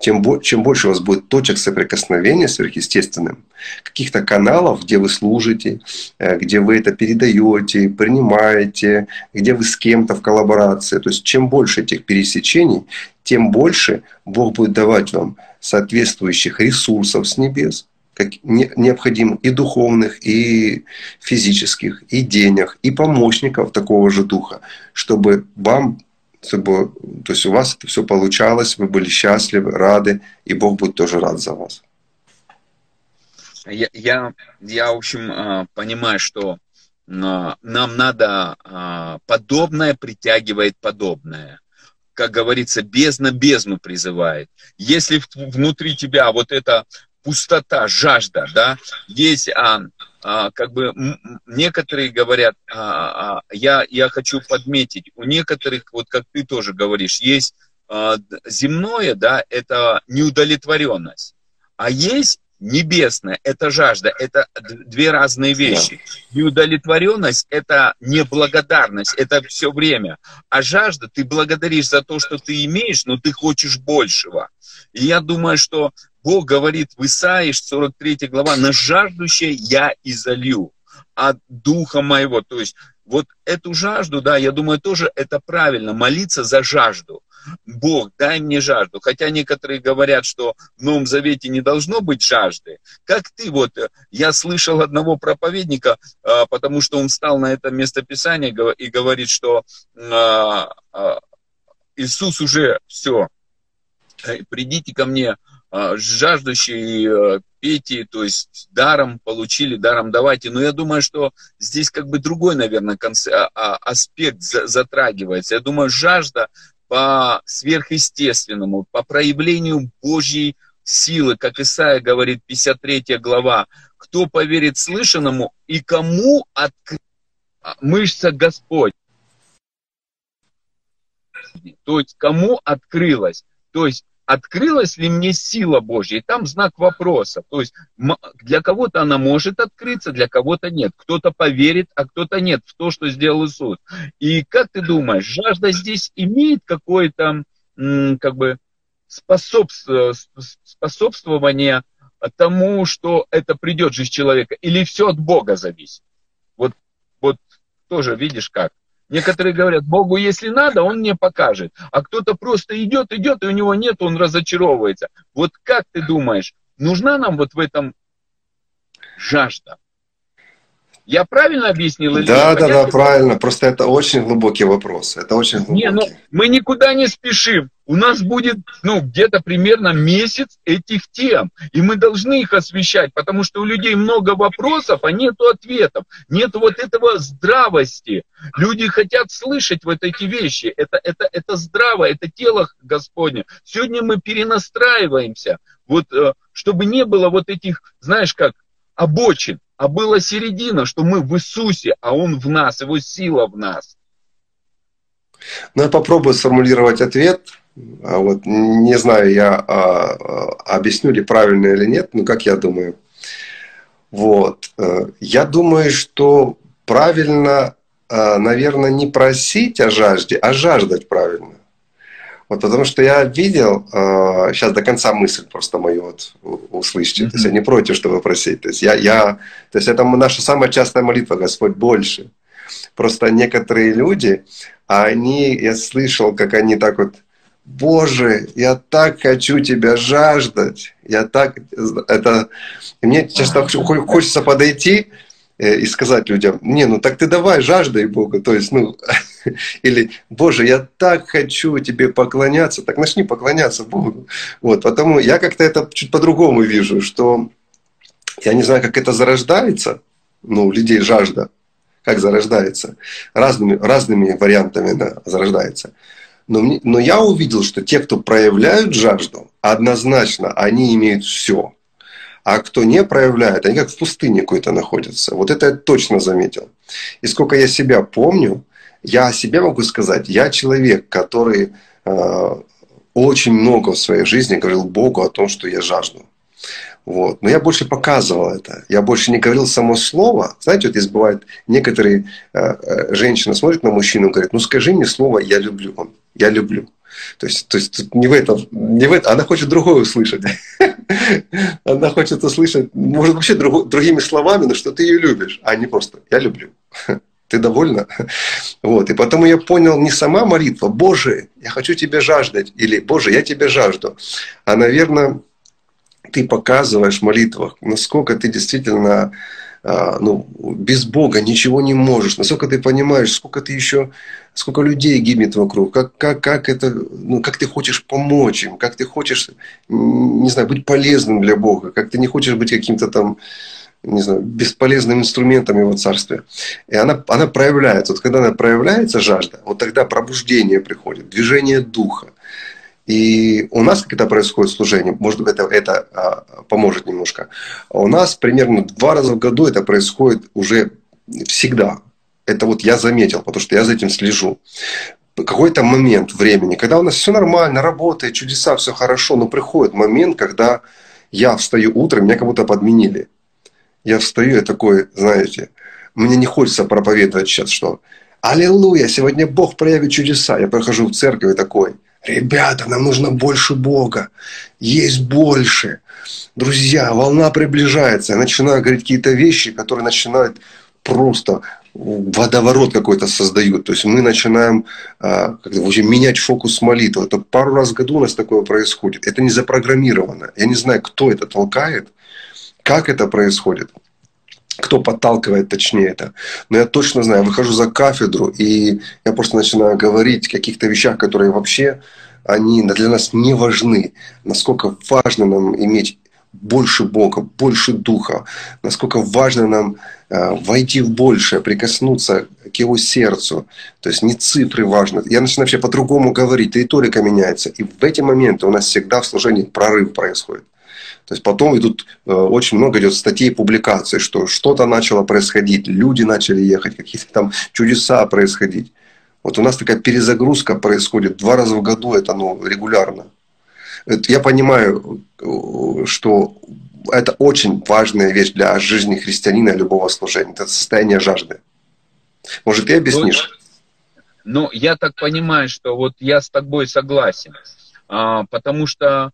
тем, чем больше у вас будет точек соприкосновения с сверхъестественным, каких-то каналов, где вы служите, э, где вы это передаете, принимаете, где вы с кем-то в коллаборации. То есть чем больше этих пересечений, тем больше Бог будет давать вам соответствующих ресурсов с небес, как необходимых и духовных, и физических, и денег, и помощников такого же духа, чтобы вам чтобы, то есть у вас это все получалось, вы были счастливы, рады, и Бог будет тоже рад за вас. Я, я, я в общем, а, понимаю, что а, нам надо а, подобное притягивает подобное. Как говорится, бездна бездну призывает. Если внутри тебя вот эта пустота, жажда, да, есть а, а, как бы некоторые говорят, а, а, я, я хочу подметить, у некоторых, вот как ты тоже говоришь, есть а, земное, да, это неудовлетворенность, а есть небесное, это жажда, это две разные вещи. Неудовлетворенность – это неблагодарность, это все время. А жажда, ты благодаришь за то, что ты имеешь, но ты хочешь большего. И я думаю, что Бог говорит в Исаии, 43 глава, на жаждущее я изолью от духа моего. То есть вот эту жажду, да, я думаю, тоже это правильно, молиться за жажду. Бог, дай мне жажду. Хотя некоторые говорят, что в Новом Завете не должно быть жажды. Как ты вот, я слышал одного проповедника, а, потому что он встал на это местописание и говорит, что а, а, Иисус уже все, э, придите ко мне, жаждущие э, пейте, то есть даром получили, даром давайте. Но я думаю, что здесь как бы другой, наверное, а, аспект затрагивается. Я думаю, жажда по сверхъестественному, по проявлению Божьей силы, как Исаия говорит, 53 глава. Кто поверит слышанному и кому открыт мышца Господь. То есть кому открылась. То есть открылась ли мне сила Божья? И там знак вопроса. То есть для кого-то она может открыться, для кого-то нет. Кто-то поверит, а кто-то нет в то, что сделал Иисус. И как ты думаешь, жажда здесь имеет какое-то как бы способствование тому, что это придет же из человека? Или все от Бога зависит? Вот, вот тоже видишь как. Некоторые говорят, Богу, если надо, Он мне покажет. А кто-то просто идет, идет, и у него нет, он разочаровывается. Вот как ты думаешь, нужна нам вот в этом жажда? Я правильно объяснил? Или да, да, да, правильно. Просто это очень глубокий вопрос. Это очень глубокий. Не, ну, мы никуда не спешим. У нас будет, ну, где-то примерно месяц этих тем. И мы должны их освещать, потому что у людей много вопросов, а нету ответов. Нет вот этого здравости. Люди хотят слышать вот эти вещи. Это, это, это здраво, это тело Господне. Сегодня мы перенастраиваемся, вот, э, чтобы не было вот этих, знаешь как, обочин а была середина, что мы в Иисусе, а Он в нас, Его сила в нас. Ну, я попробую сформулировать ответ. А вот не знаю, я а, а, объясню ли правильно или нет, но как я думаю. Вот. Э, я думаю, что правильно, э, наверное, не просить о жажде, а жаждать правильно. Вот потому что я видел, э, сейчас до конца мысль просто мою вот услышите. Mm-hmm. То есть я не против, чтобы просить. То есть, я, я, то есть это наша самая частая молитва, Господь, больше. Просто некоторые люди, они, я слышал, как они так вот, Боже, я так хочу тебя жаждать. Я так, это, и мне часто хочется подойти и сказать людям, не, ну так ты давай, жаждай Бога, то есть, ну, или, Боже, я так хочу тебе поклоняться, так начни поклоняться Богу. Вот, потому я как-то это чуть по-другому вижу, что я не знаю, как это зарождается, ну, у людей жажда, как зарождается, разными, разными вариантами да, зарождается. Но, мне, но я увидел, что те, кто проявляют жажду, однозначно они имеют все. А кто не проявляет, они как в пустыне какой-то находятся. Вот это я точно заметил. И сколько я себя помню, я о себе могу сказать, я человек, который э, очень много в своей жизни говорил Богу о том, что я жажду. Вот. Но я больше показывал это. Я больше не говорил само слово. Знаете, вот здесь бывает, некоторые э, э, женщины смотрят на мужчину и говорят, ну скажи мне слово «я люблю». Он, «Я люблю». То есть, то есть не в этом, не в этом, она хочет другое услышать. Она хочет услышать, может, вообще друг, другими словами, но что ты ее любишь, а не просто «я люблю». Ты довольна? Вот. И потом я понял не сама молитва, Боже, я хочу тебя жаждать, или Боже, я тебя жажду, а, наверное, ты показываешь в молитвах, насколько ты действительно а, ну, без Бога ничего не можешь, насколько ты понимаешь, сколько ты еще, сколько людей гибнет вокруг, как, как, как, это, ну, как ты хочешь помочь им, как ты хочешь, не знаю, быть полезным для Бога, как ты не хочешь быть каким-то там, не знаю, бесполезным инструментом его царствия. И она, она проявляется. Вот когда она проявляется, жажда, вот тогда пробуждение приходит, движение духа. И у нас, это происходит служение, может быть, это, это а, поможет немножко. У нас примерно два раза в году это происходит уже всегда. Это вот я заметил, потому что я за этим слежу. Какой-то момент времени, когда у нас все нормально, работает, чудеса, все хорошо, но приходит момент, когда я встаю утром, меня как будто подменили. Я встаю, я такой, знаете, мне не хочется проповедовать сейчас, что «Аллилуйя, сегодня Бог проявит чудеса». Я прохожу в церковь и такой – Ребята, нам нужно больше Бога. Есть больше. Друзья, волна приближается. Я начинаю говорить какие-то вещи, которые начинают просто водоворот какой-то создают. То есть мы начинаем э, уже менять фокус молитвы. Это пару раз в году у нас такое происходит. Это не запрограммировано. Я не знаю, кто это толкает, как это происходит кто подталкивает точнее это. Но я точно знаю, я выхожу за кафедру, и я просто начинаю говорить о каких-то вещах, которые вообще они для нас не важны. Насколько важно нам иметь больше Бога, больше Духа, насколько важно нам э, войти в большее, прикоснуться к Его сердцу. То есть не цифры важны. Я начинаю вообще по-другому говорить, риторика меняется. И в эти моменты у нас всегда в служении прорыв происходит. То есть потом идут, э, очень много идет статей, публикаций, что что-то начало происходить, люди начали ехать, какие-то там чудеса происходить. Вот у нас такая перезагрузка происходит два раза в году, это ну, регулярно. Я понимаю, что это очень важная вещь для жизни христианина любого служения. Это состояние жажды. Может, ты объяснишь? Ну, ну я так понимаю, что вот я с тобой согласен. А, потому что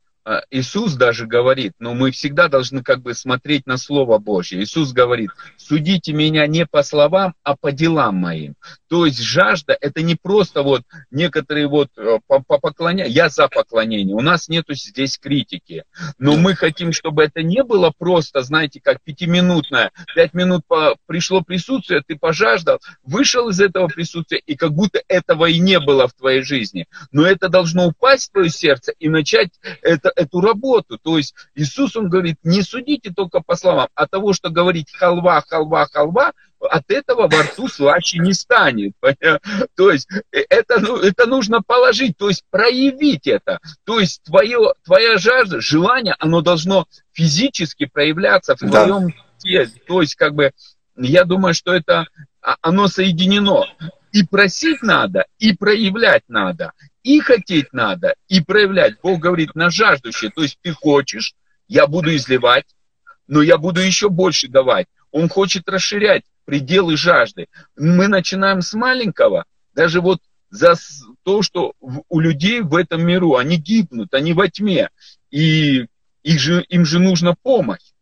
Иисус даже говорит, но мы всегда должны как бы смотреть на Слово Божье. Иисус говорит, судите меня не по словам, а по делам моим. То есть жажда, это не просто вот некоторые вот э, по, по я за поклонение, у нас нету здесь критики. Но мы хотим, чтобы это не было просто, знаете, как пятиминутное, пять минут по, пришло присутствие, ты пожаждал, вышел из этого присутствия, и как будто этого и не было в твоей жизни. Но это должно упасть в твое сердце и начать это, эту работу. То есть Иисус, он говорит, не судите только по словам, а того, что говорить халва, халва, халва, от этого во рту слаще не станет. То есть э, это, ну, это нужно положить, то есть проявить это. То есть твое, твоя жажда, желание, оно должно физически проявляться в твоем да. теле. То есть как бы я думаю, что это а, оно соединено. И просить надо, и проявлять надо и хотеть надо, и проявлять. Бог говорит на жаждущее. То есть ты хочешь, я буду изливать, но я буду еще больше давать. Он хочет расширять пределы жажды. Мы начинаем с маленького, даже вот за то, что у людей в этом миру, они гибнут, они во тьме, и их же, им же нужна помощь.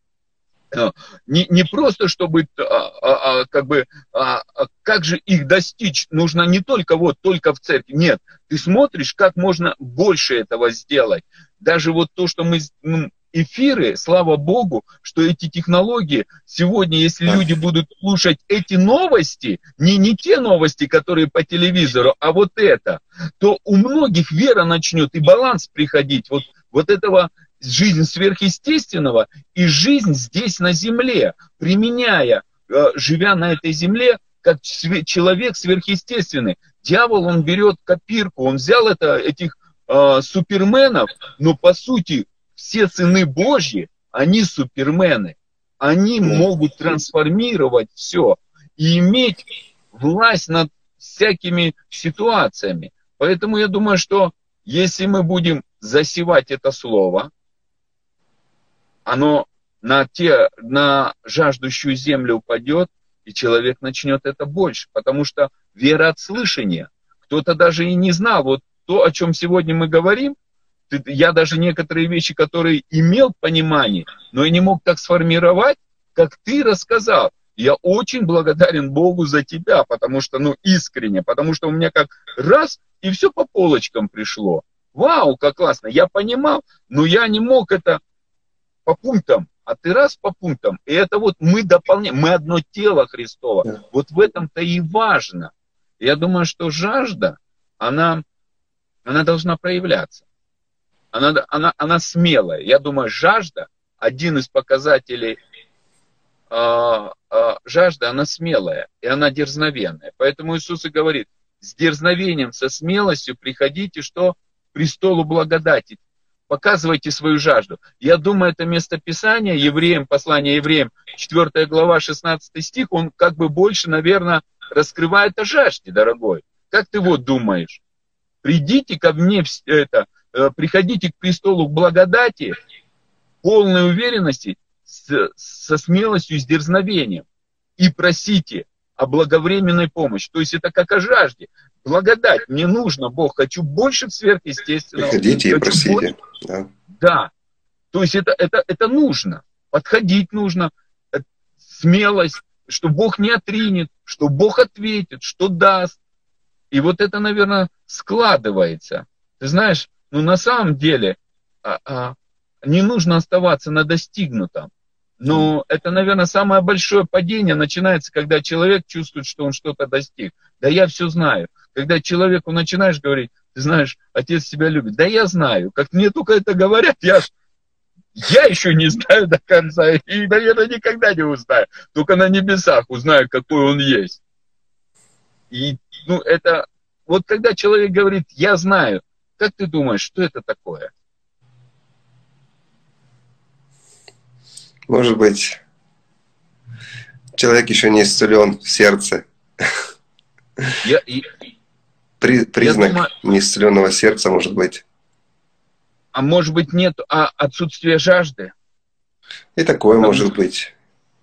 Э, не, не просто, чтобы, а, а, а, как бы, а, а, как же их достичь, нужно не только вот, только в церкви, нет, ты смотришь, как можно больше этого сделать. Даже вот то, что мы, ну, эфиры, слава богу, что эти технологии сегодня, если люди будут слушать эти новости, не, не те новости, которые по телевизору, а вот это, то у многих вера начнет и баланс приходить. Вот, вот этого жизнь сверхъестественного и жизнь здесь на земле, применяя, э, живя на этой земле, как человек сверхъестественный. Дьявол, он берет копирку, он взял это, этих э, суперменов, но по сути все сыны Божьи, они супермены. Они могут трансформировать все и иметь власть над всякими ситуациями. Поэтому я думаю, что если мы будем засевать это слово, оно на, те, на жаждущую землю упадет, и человек начнет это больше, потому что вера от слышания. Кто-то даже и не знал, вот то, о чем сегодня мы говорим, я даже некоторые вещи, которые имел понимание, но я не мог так сформировать, как ты рассказал. Я очень благодарен Богу за тебя, потому что, ну, искренне, потому что у меня как раз, и все по полочкам пришло. Вау, как классно. Я понимал, но я не мог это по пунктам, а ты раз по пунктам. И это вот мы дополняем, мы одно тело Христово. Вот в этом-то и важно. Я думаю, что жажда, она, она должна проявляться. Она, она, она смелая. Я думаю, жажда один из показателей а, а, жажда, она смелая, и она дерзновенная. Поэтому Иисус и говорит, с дерзновением, со смелостью приходите, что престолу благодати. Показывайте свою жажду. Я думаю, это местописание евреям, послание евреям, 4 глава, 16 стих, он как бы больше, наверное, раскрывает о жажде, дорогой. Как ты вот думаешь? Придите ко мне, это, э, приходите к престолу благодати, полной уверенности, со смелостью, с дерзновением и просите о благовременной помощи. То есть это как о жажде. Благодать. Мне нужно, Бог, хочу больше сверхъестественного. Приходите и просите. Больше. Да. да. То есть это, это, это нужно. Подходить нужно. Э, смелость, что Бог не отринет, что Бог ответит, что даст. И вот это, наверное, складывается. Ты знаешь, ну на самом деле а, а, не нужно оставаться на достигнутом. Но это, наверное, самое большое падение начинается, когда человек чувствует, что он что-то достиг. Да я все знаю. Когда человеку начинаешь говорить, ты знаешь, отец тебя любит. Да я знаю. Как мне только это говорят, я я еще не знаю до конца и, наверное, никогда не узнаю. Только на небесах узнаю, какой он есть. И, ну, это, вот когда человек говорит, я знаю, как ты думаешь, что это такое? Может быть, человек еще не исцелен в сердце. Я, и, При, признак думаю, неисцеленного сердца может быть. А может быть нет а отсутствия жажды? И такое Потому может быть.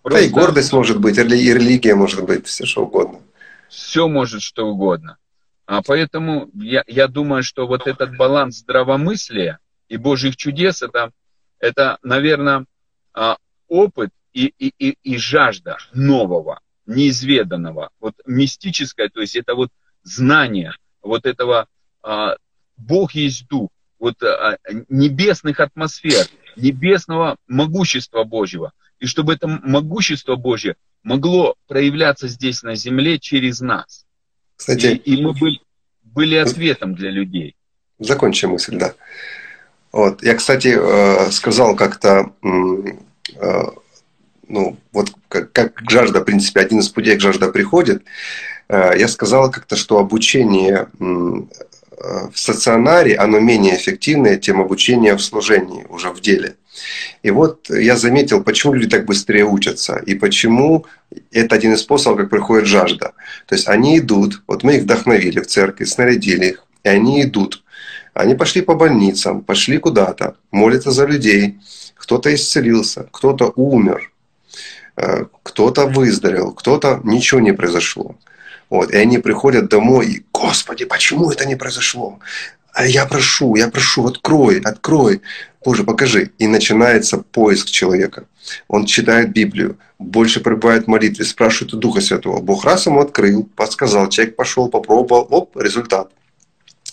Просто... Да и гордость может быть, и религия может быть, все что угодно. Все может что угодно. А поэтому я, я думаю, что вот этот баланс здравомыслия и Божьих чудес, это, это наверное, а, опыт и, и, и, и жажда нового, неизведанного, вот мистическое, то есть это вот знание вот этого а, Бог есть Дух, вот а, небесных атмосфер, небесного могущества Божьего. И чтобы это могущество Божье могло проявляться здесь на земле через нас. Кстати, и, и мы были, были ответом для людей. Закончим мысль, да. Вот. Я, кстати, э, сказал как-то ну, вот как, как жажда, в принципе, один из путей к жажда приходит, э, я сказал как-то, что обучение э, в стационаре, оно менее эффективное, чем обучение в служении, уже в деле. И вот я заметил, почему люди так быстрее учатся, и почему это один из способов, как приходит жажда. То есть они идут, вот мы их вдохновили в церкви, снарядили их, и они идут. Они пошли по больницам, пошли куда-то, молятся за людей, кто-то исцелился, кто-то умер, э, кто-то выздоровел, кто-то ничего не произошло. Вот, и они приходят домой и, Господи, почему это не произошло? А я прошу, я прошу, открой, открой. Боже, покажи. И начинается поиск человека. Он читает Библию, больше пребывает в молитве, спрашивает у Духа Святого. Бог раз ему открыл, подсказал, человек пошел, попробовал, оп, результат.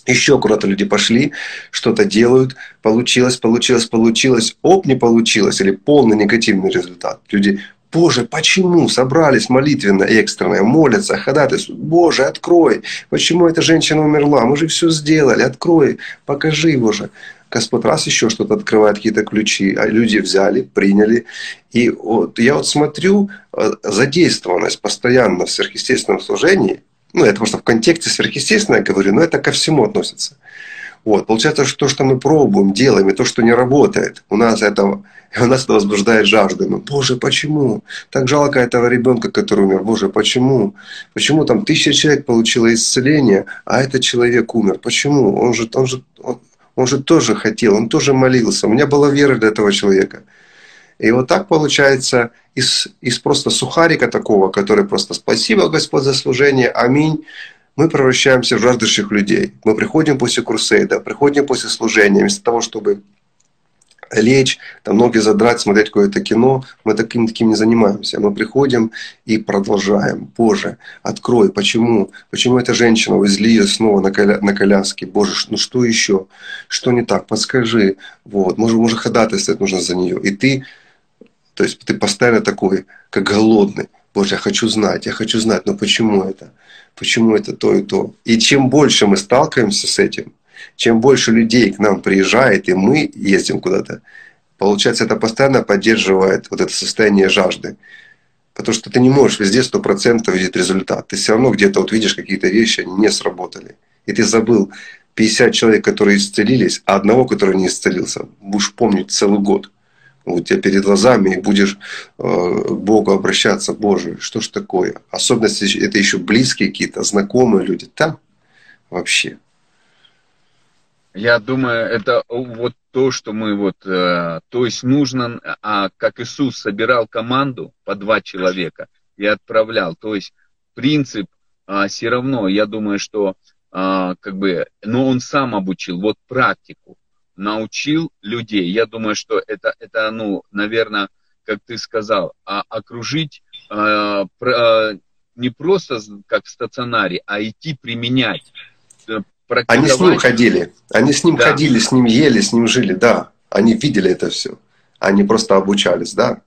Еще куда-то люди пошли, что-то делают, получилось, получилось, получилось, оп, не получилось, или полный негативный результат. Люди, Боже, почему собрались молитвенно и экстренно, молятся, ходатайствуют, Боже, открой, почему эта женщина умерла, мы же все сделали, открой, покажи, Боже. Господь раз еще что-то открывает, какие-то ключи, а люди взяли, приняли. И вот я вот смотрю, э, задействованность постоянно в сверхъестественном служении, ну, это просто в контексте сверхъестественное говорю, но это ко всему относится. Вот. Получается, что то, что мы пробуем, делаем, и то, что не работает, у нас это, у нас это возбуждает жажду. Мы, Боже, почему? Так жалко этого ребенка, который умер. Боже, почему? Почему там тысяча человек получило исцеление, а этот человек умер? Почему? Он же, он же, он, он же тоже хотел, он тоже молился. У меня была вера для этого человека. И вот так получается из, из просто сухарика такого, который просто «Спасибо, Господь, за служение, аминь», мы превращаемся в жаждущих людей. Мы приходим после курсейда, приходим после служения, вместо того, чтобы лечь, там ноги задрать, смотреть какое-то кино, мы таким таким не занимаемся. Мы приходим и продолжаем. Боже, открой, почему? Почему эта женщина увезли ее снова на, коля, на коляске? Боже, ну что еще? Что не так? Подскажи. Вот, может, может ходатайствовать нужно за нее. И ты то есть ты постоянно такой, как голодный. Боже, я хочу знать, я хочу знать, но почему это? Почему это то и то? И чем больше мы сталкиваемся с этим, чем больше людей к нам приезжает, и мы ездим куда-то, получается, это постоянно поддерживает вот это состояние жажды. Потому что ты не можешь везде сто процентов видеть результат. Ты все равно где-то вот видишь какие-то вещи, они не сработали. И ты забыл 50 человек, которые исцелились, а одного, который не исцелился, будешь помнить целый год у тебя перед глазами, и будешь э, к Богу обращаться, Боже, что ж такое? Особенно если это еще близкие какие-то, знакомые люди, там вообще. Я думаю, это вот то, что мы вот, э, то есть нужно, а как Иисус собирал команду по два человека и отправлял, то есть принцип а, все равно, я думаю, что а, как бы, но он сам обучил, вот практику научил людей. Я думаю, что это, это ну, наверное, как ты сказал, а, окружить а, про, не просто как в стационаре, а идти применять. Э, Они с ним ходили. Они с ним да. ходили, с ним ели, с ним жили, да. Они видели это все. Они просто обучались, да.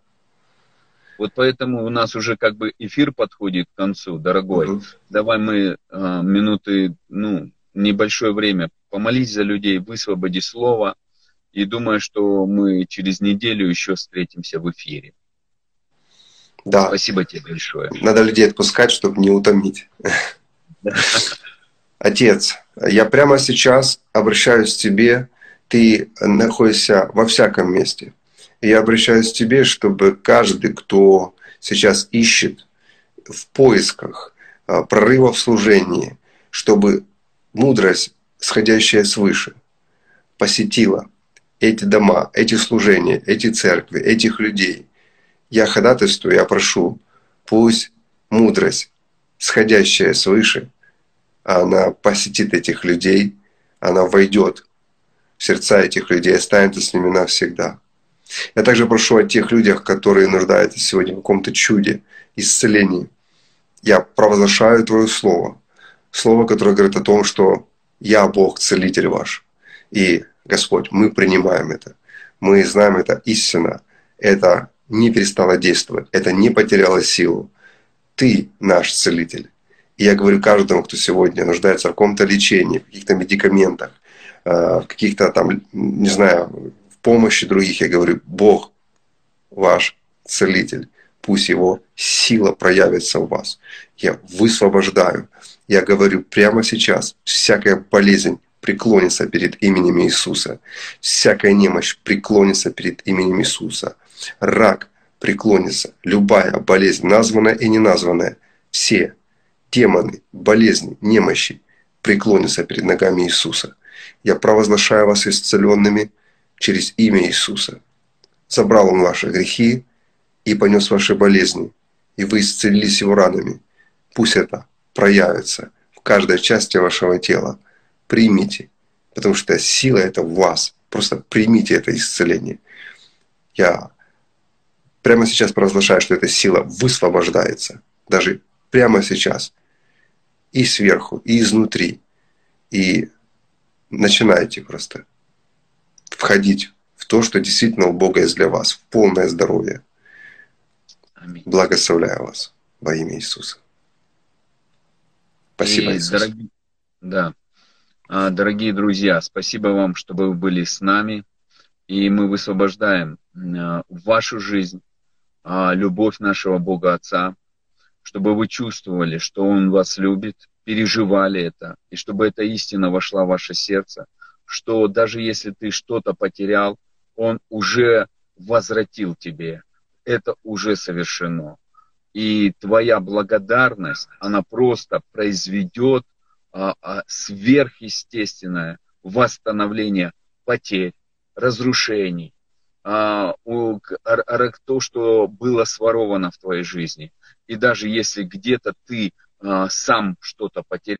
Вот поэтому у нас уже как бы эфир подходит к концу, дорогой. Угу. Давай мы э, минуты, ну, небольшое время помолись за людей, высвободи слово. И думаю, что мы через неделю еще встретимся в эфире. Да. Спасибо тебе большое. Надо людей отпускать, чтобы не утомить. Отец, я прямо сейчас обращаюсь к тебе. Ты находишься во всяком месте. И я обращаюсь к тебе, чтобы каждый, кто сейчас ищет в поисках а, прорыва в служении, чтобы мудрость, сходящая свыше, посетила эти дома, эти служения, эти церкви, этих людей. Я ходатайствую, я прошу, пусть мудрость, сходящая свыше, она посетит этих людей, она войдет в сердца этих людей, останется с ними навсегда. Я также прошу о тех людях, которые нуждаются сегодня в каком-то чуде, исцелении. Я провозглашаю Твое Слово, Слово, которое говорит о том, что «Я Бог, целитель ваш». И, Господь, мы принимаем это. Мы знаем это истина. Это не перестало действовать. Это не потеряло силу. Ты наш целитель. И я говорю каждому, кто сегодня нуждается в каком-то лечении, в каких-то медикаментах, э, в каких-то там, не знаю, в помощи других, я говорю, Бог ваш целитель. Пусть его сила проявится в вас. Я высвобождаю я говорю прямо сейчас, всякая болезнь преклонится перед именем Иисуса. Всякая немощь преклонится перед именем Иисуса. Рак преклонится. Любая болезнь, названная и неназванная. Все демоны, болезни, немощи преклонятся перед ногами Иисуса. Я провозглашаю вас исцеленными через имя Иисуса. Забрал Он ваши грехи и понес ваши болезни, и вы исцелились Его ранами. Пусть это проявится в каждой части вашего тела. Примите, потому что сила это в вас. Просто примите это исцеление. Я прямо сейчас провозглашаю, что эта сила высвобождается. Даже прямо сейчас. И сверху, и изнутри. И начинайте просто входить в то, что действительно у Бога есть для вас, в полное здоровье. Аминь. Благословляю вас во имя Иисуса. Спасибо, и, дорогие, да. А, дорогие друзья, спасибо вам, что вы были с нами. И мы высвобождаем а, в вашу жизнь а, любовь нашего Бога Отца, чтобы вы чувствовали, что Он вас любит, переживали это, и чтобы эта истина вошла в ваше сердце, что даже если ты что-то потерял, Он уже возвратил тебе. Это уже совершено. И твоя благодарность, она просто произведет а, а, сверхъестественное восстановление потерь, разрушений, а, у, а, то, что было своровано в твоей жизни. И даже если где-то ты а, сам что-то потерял,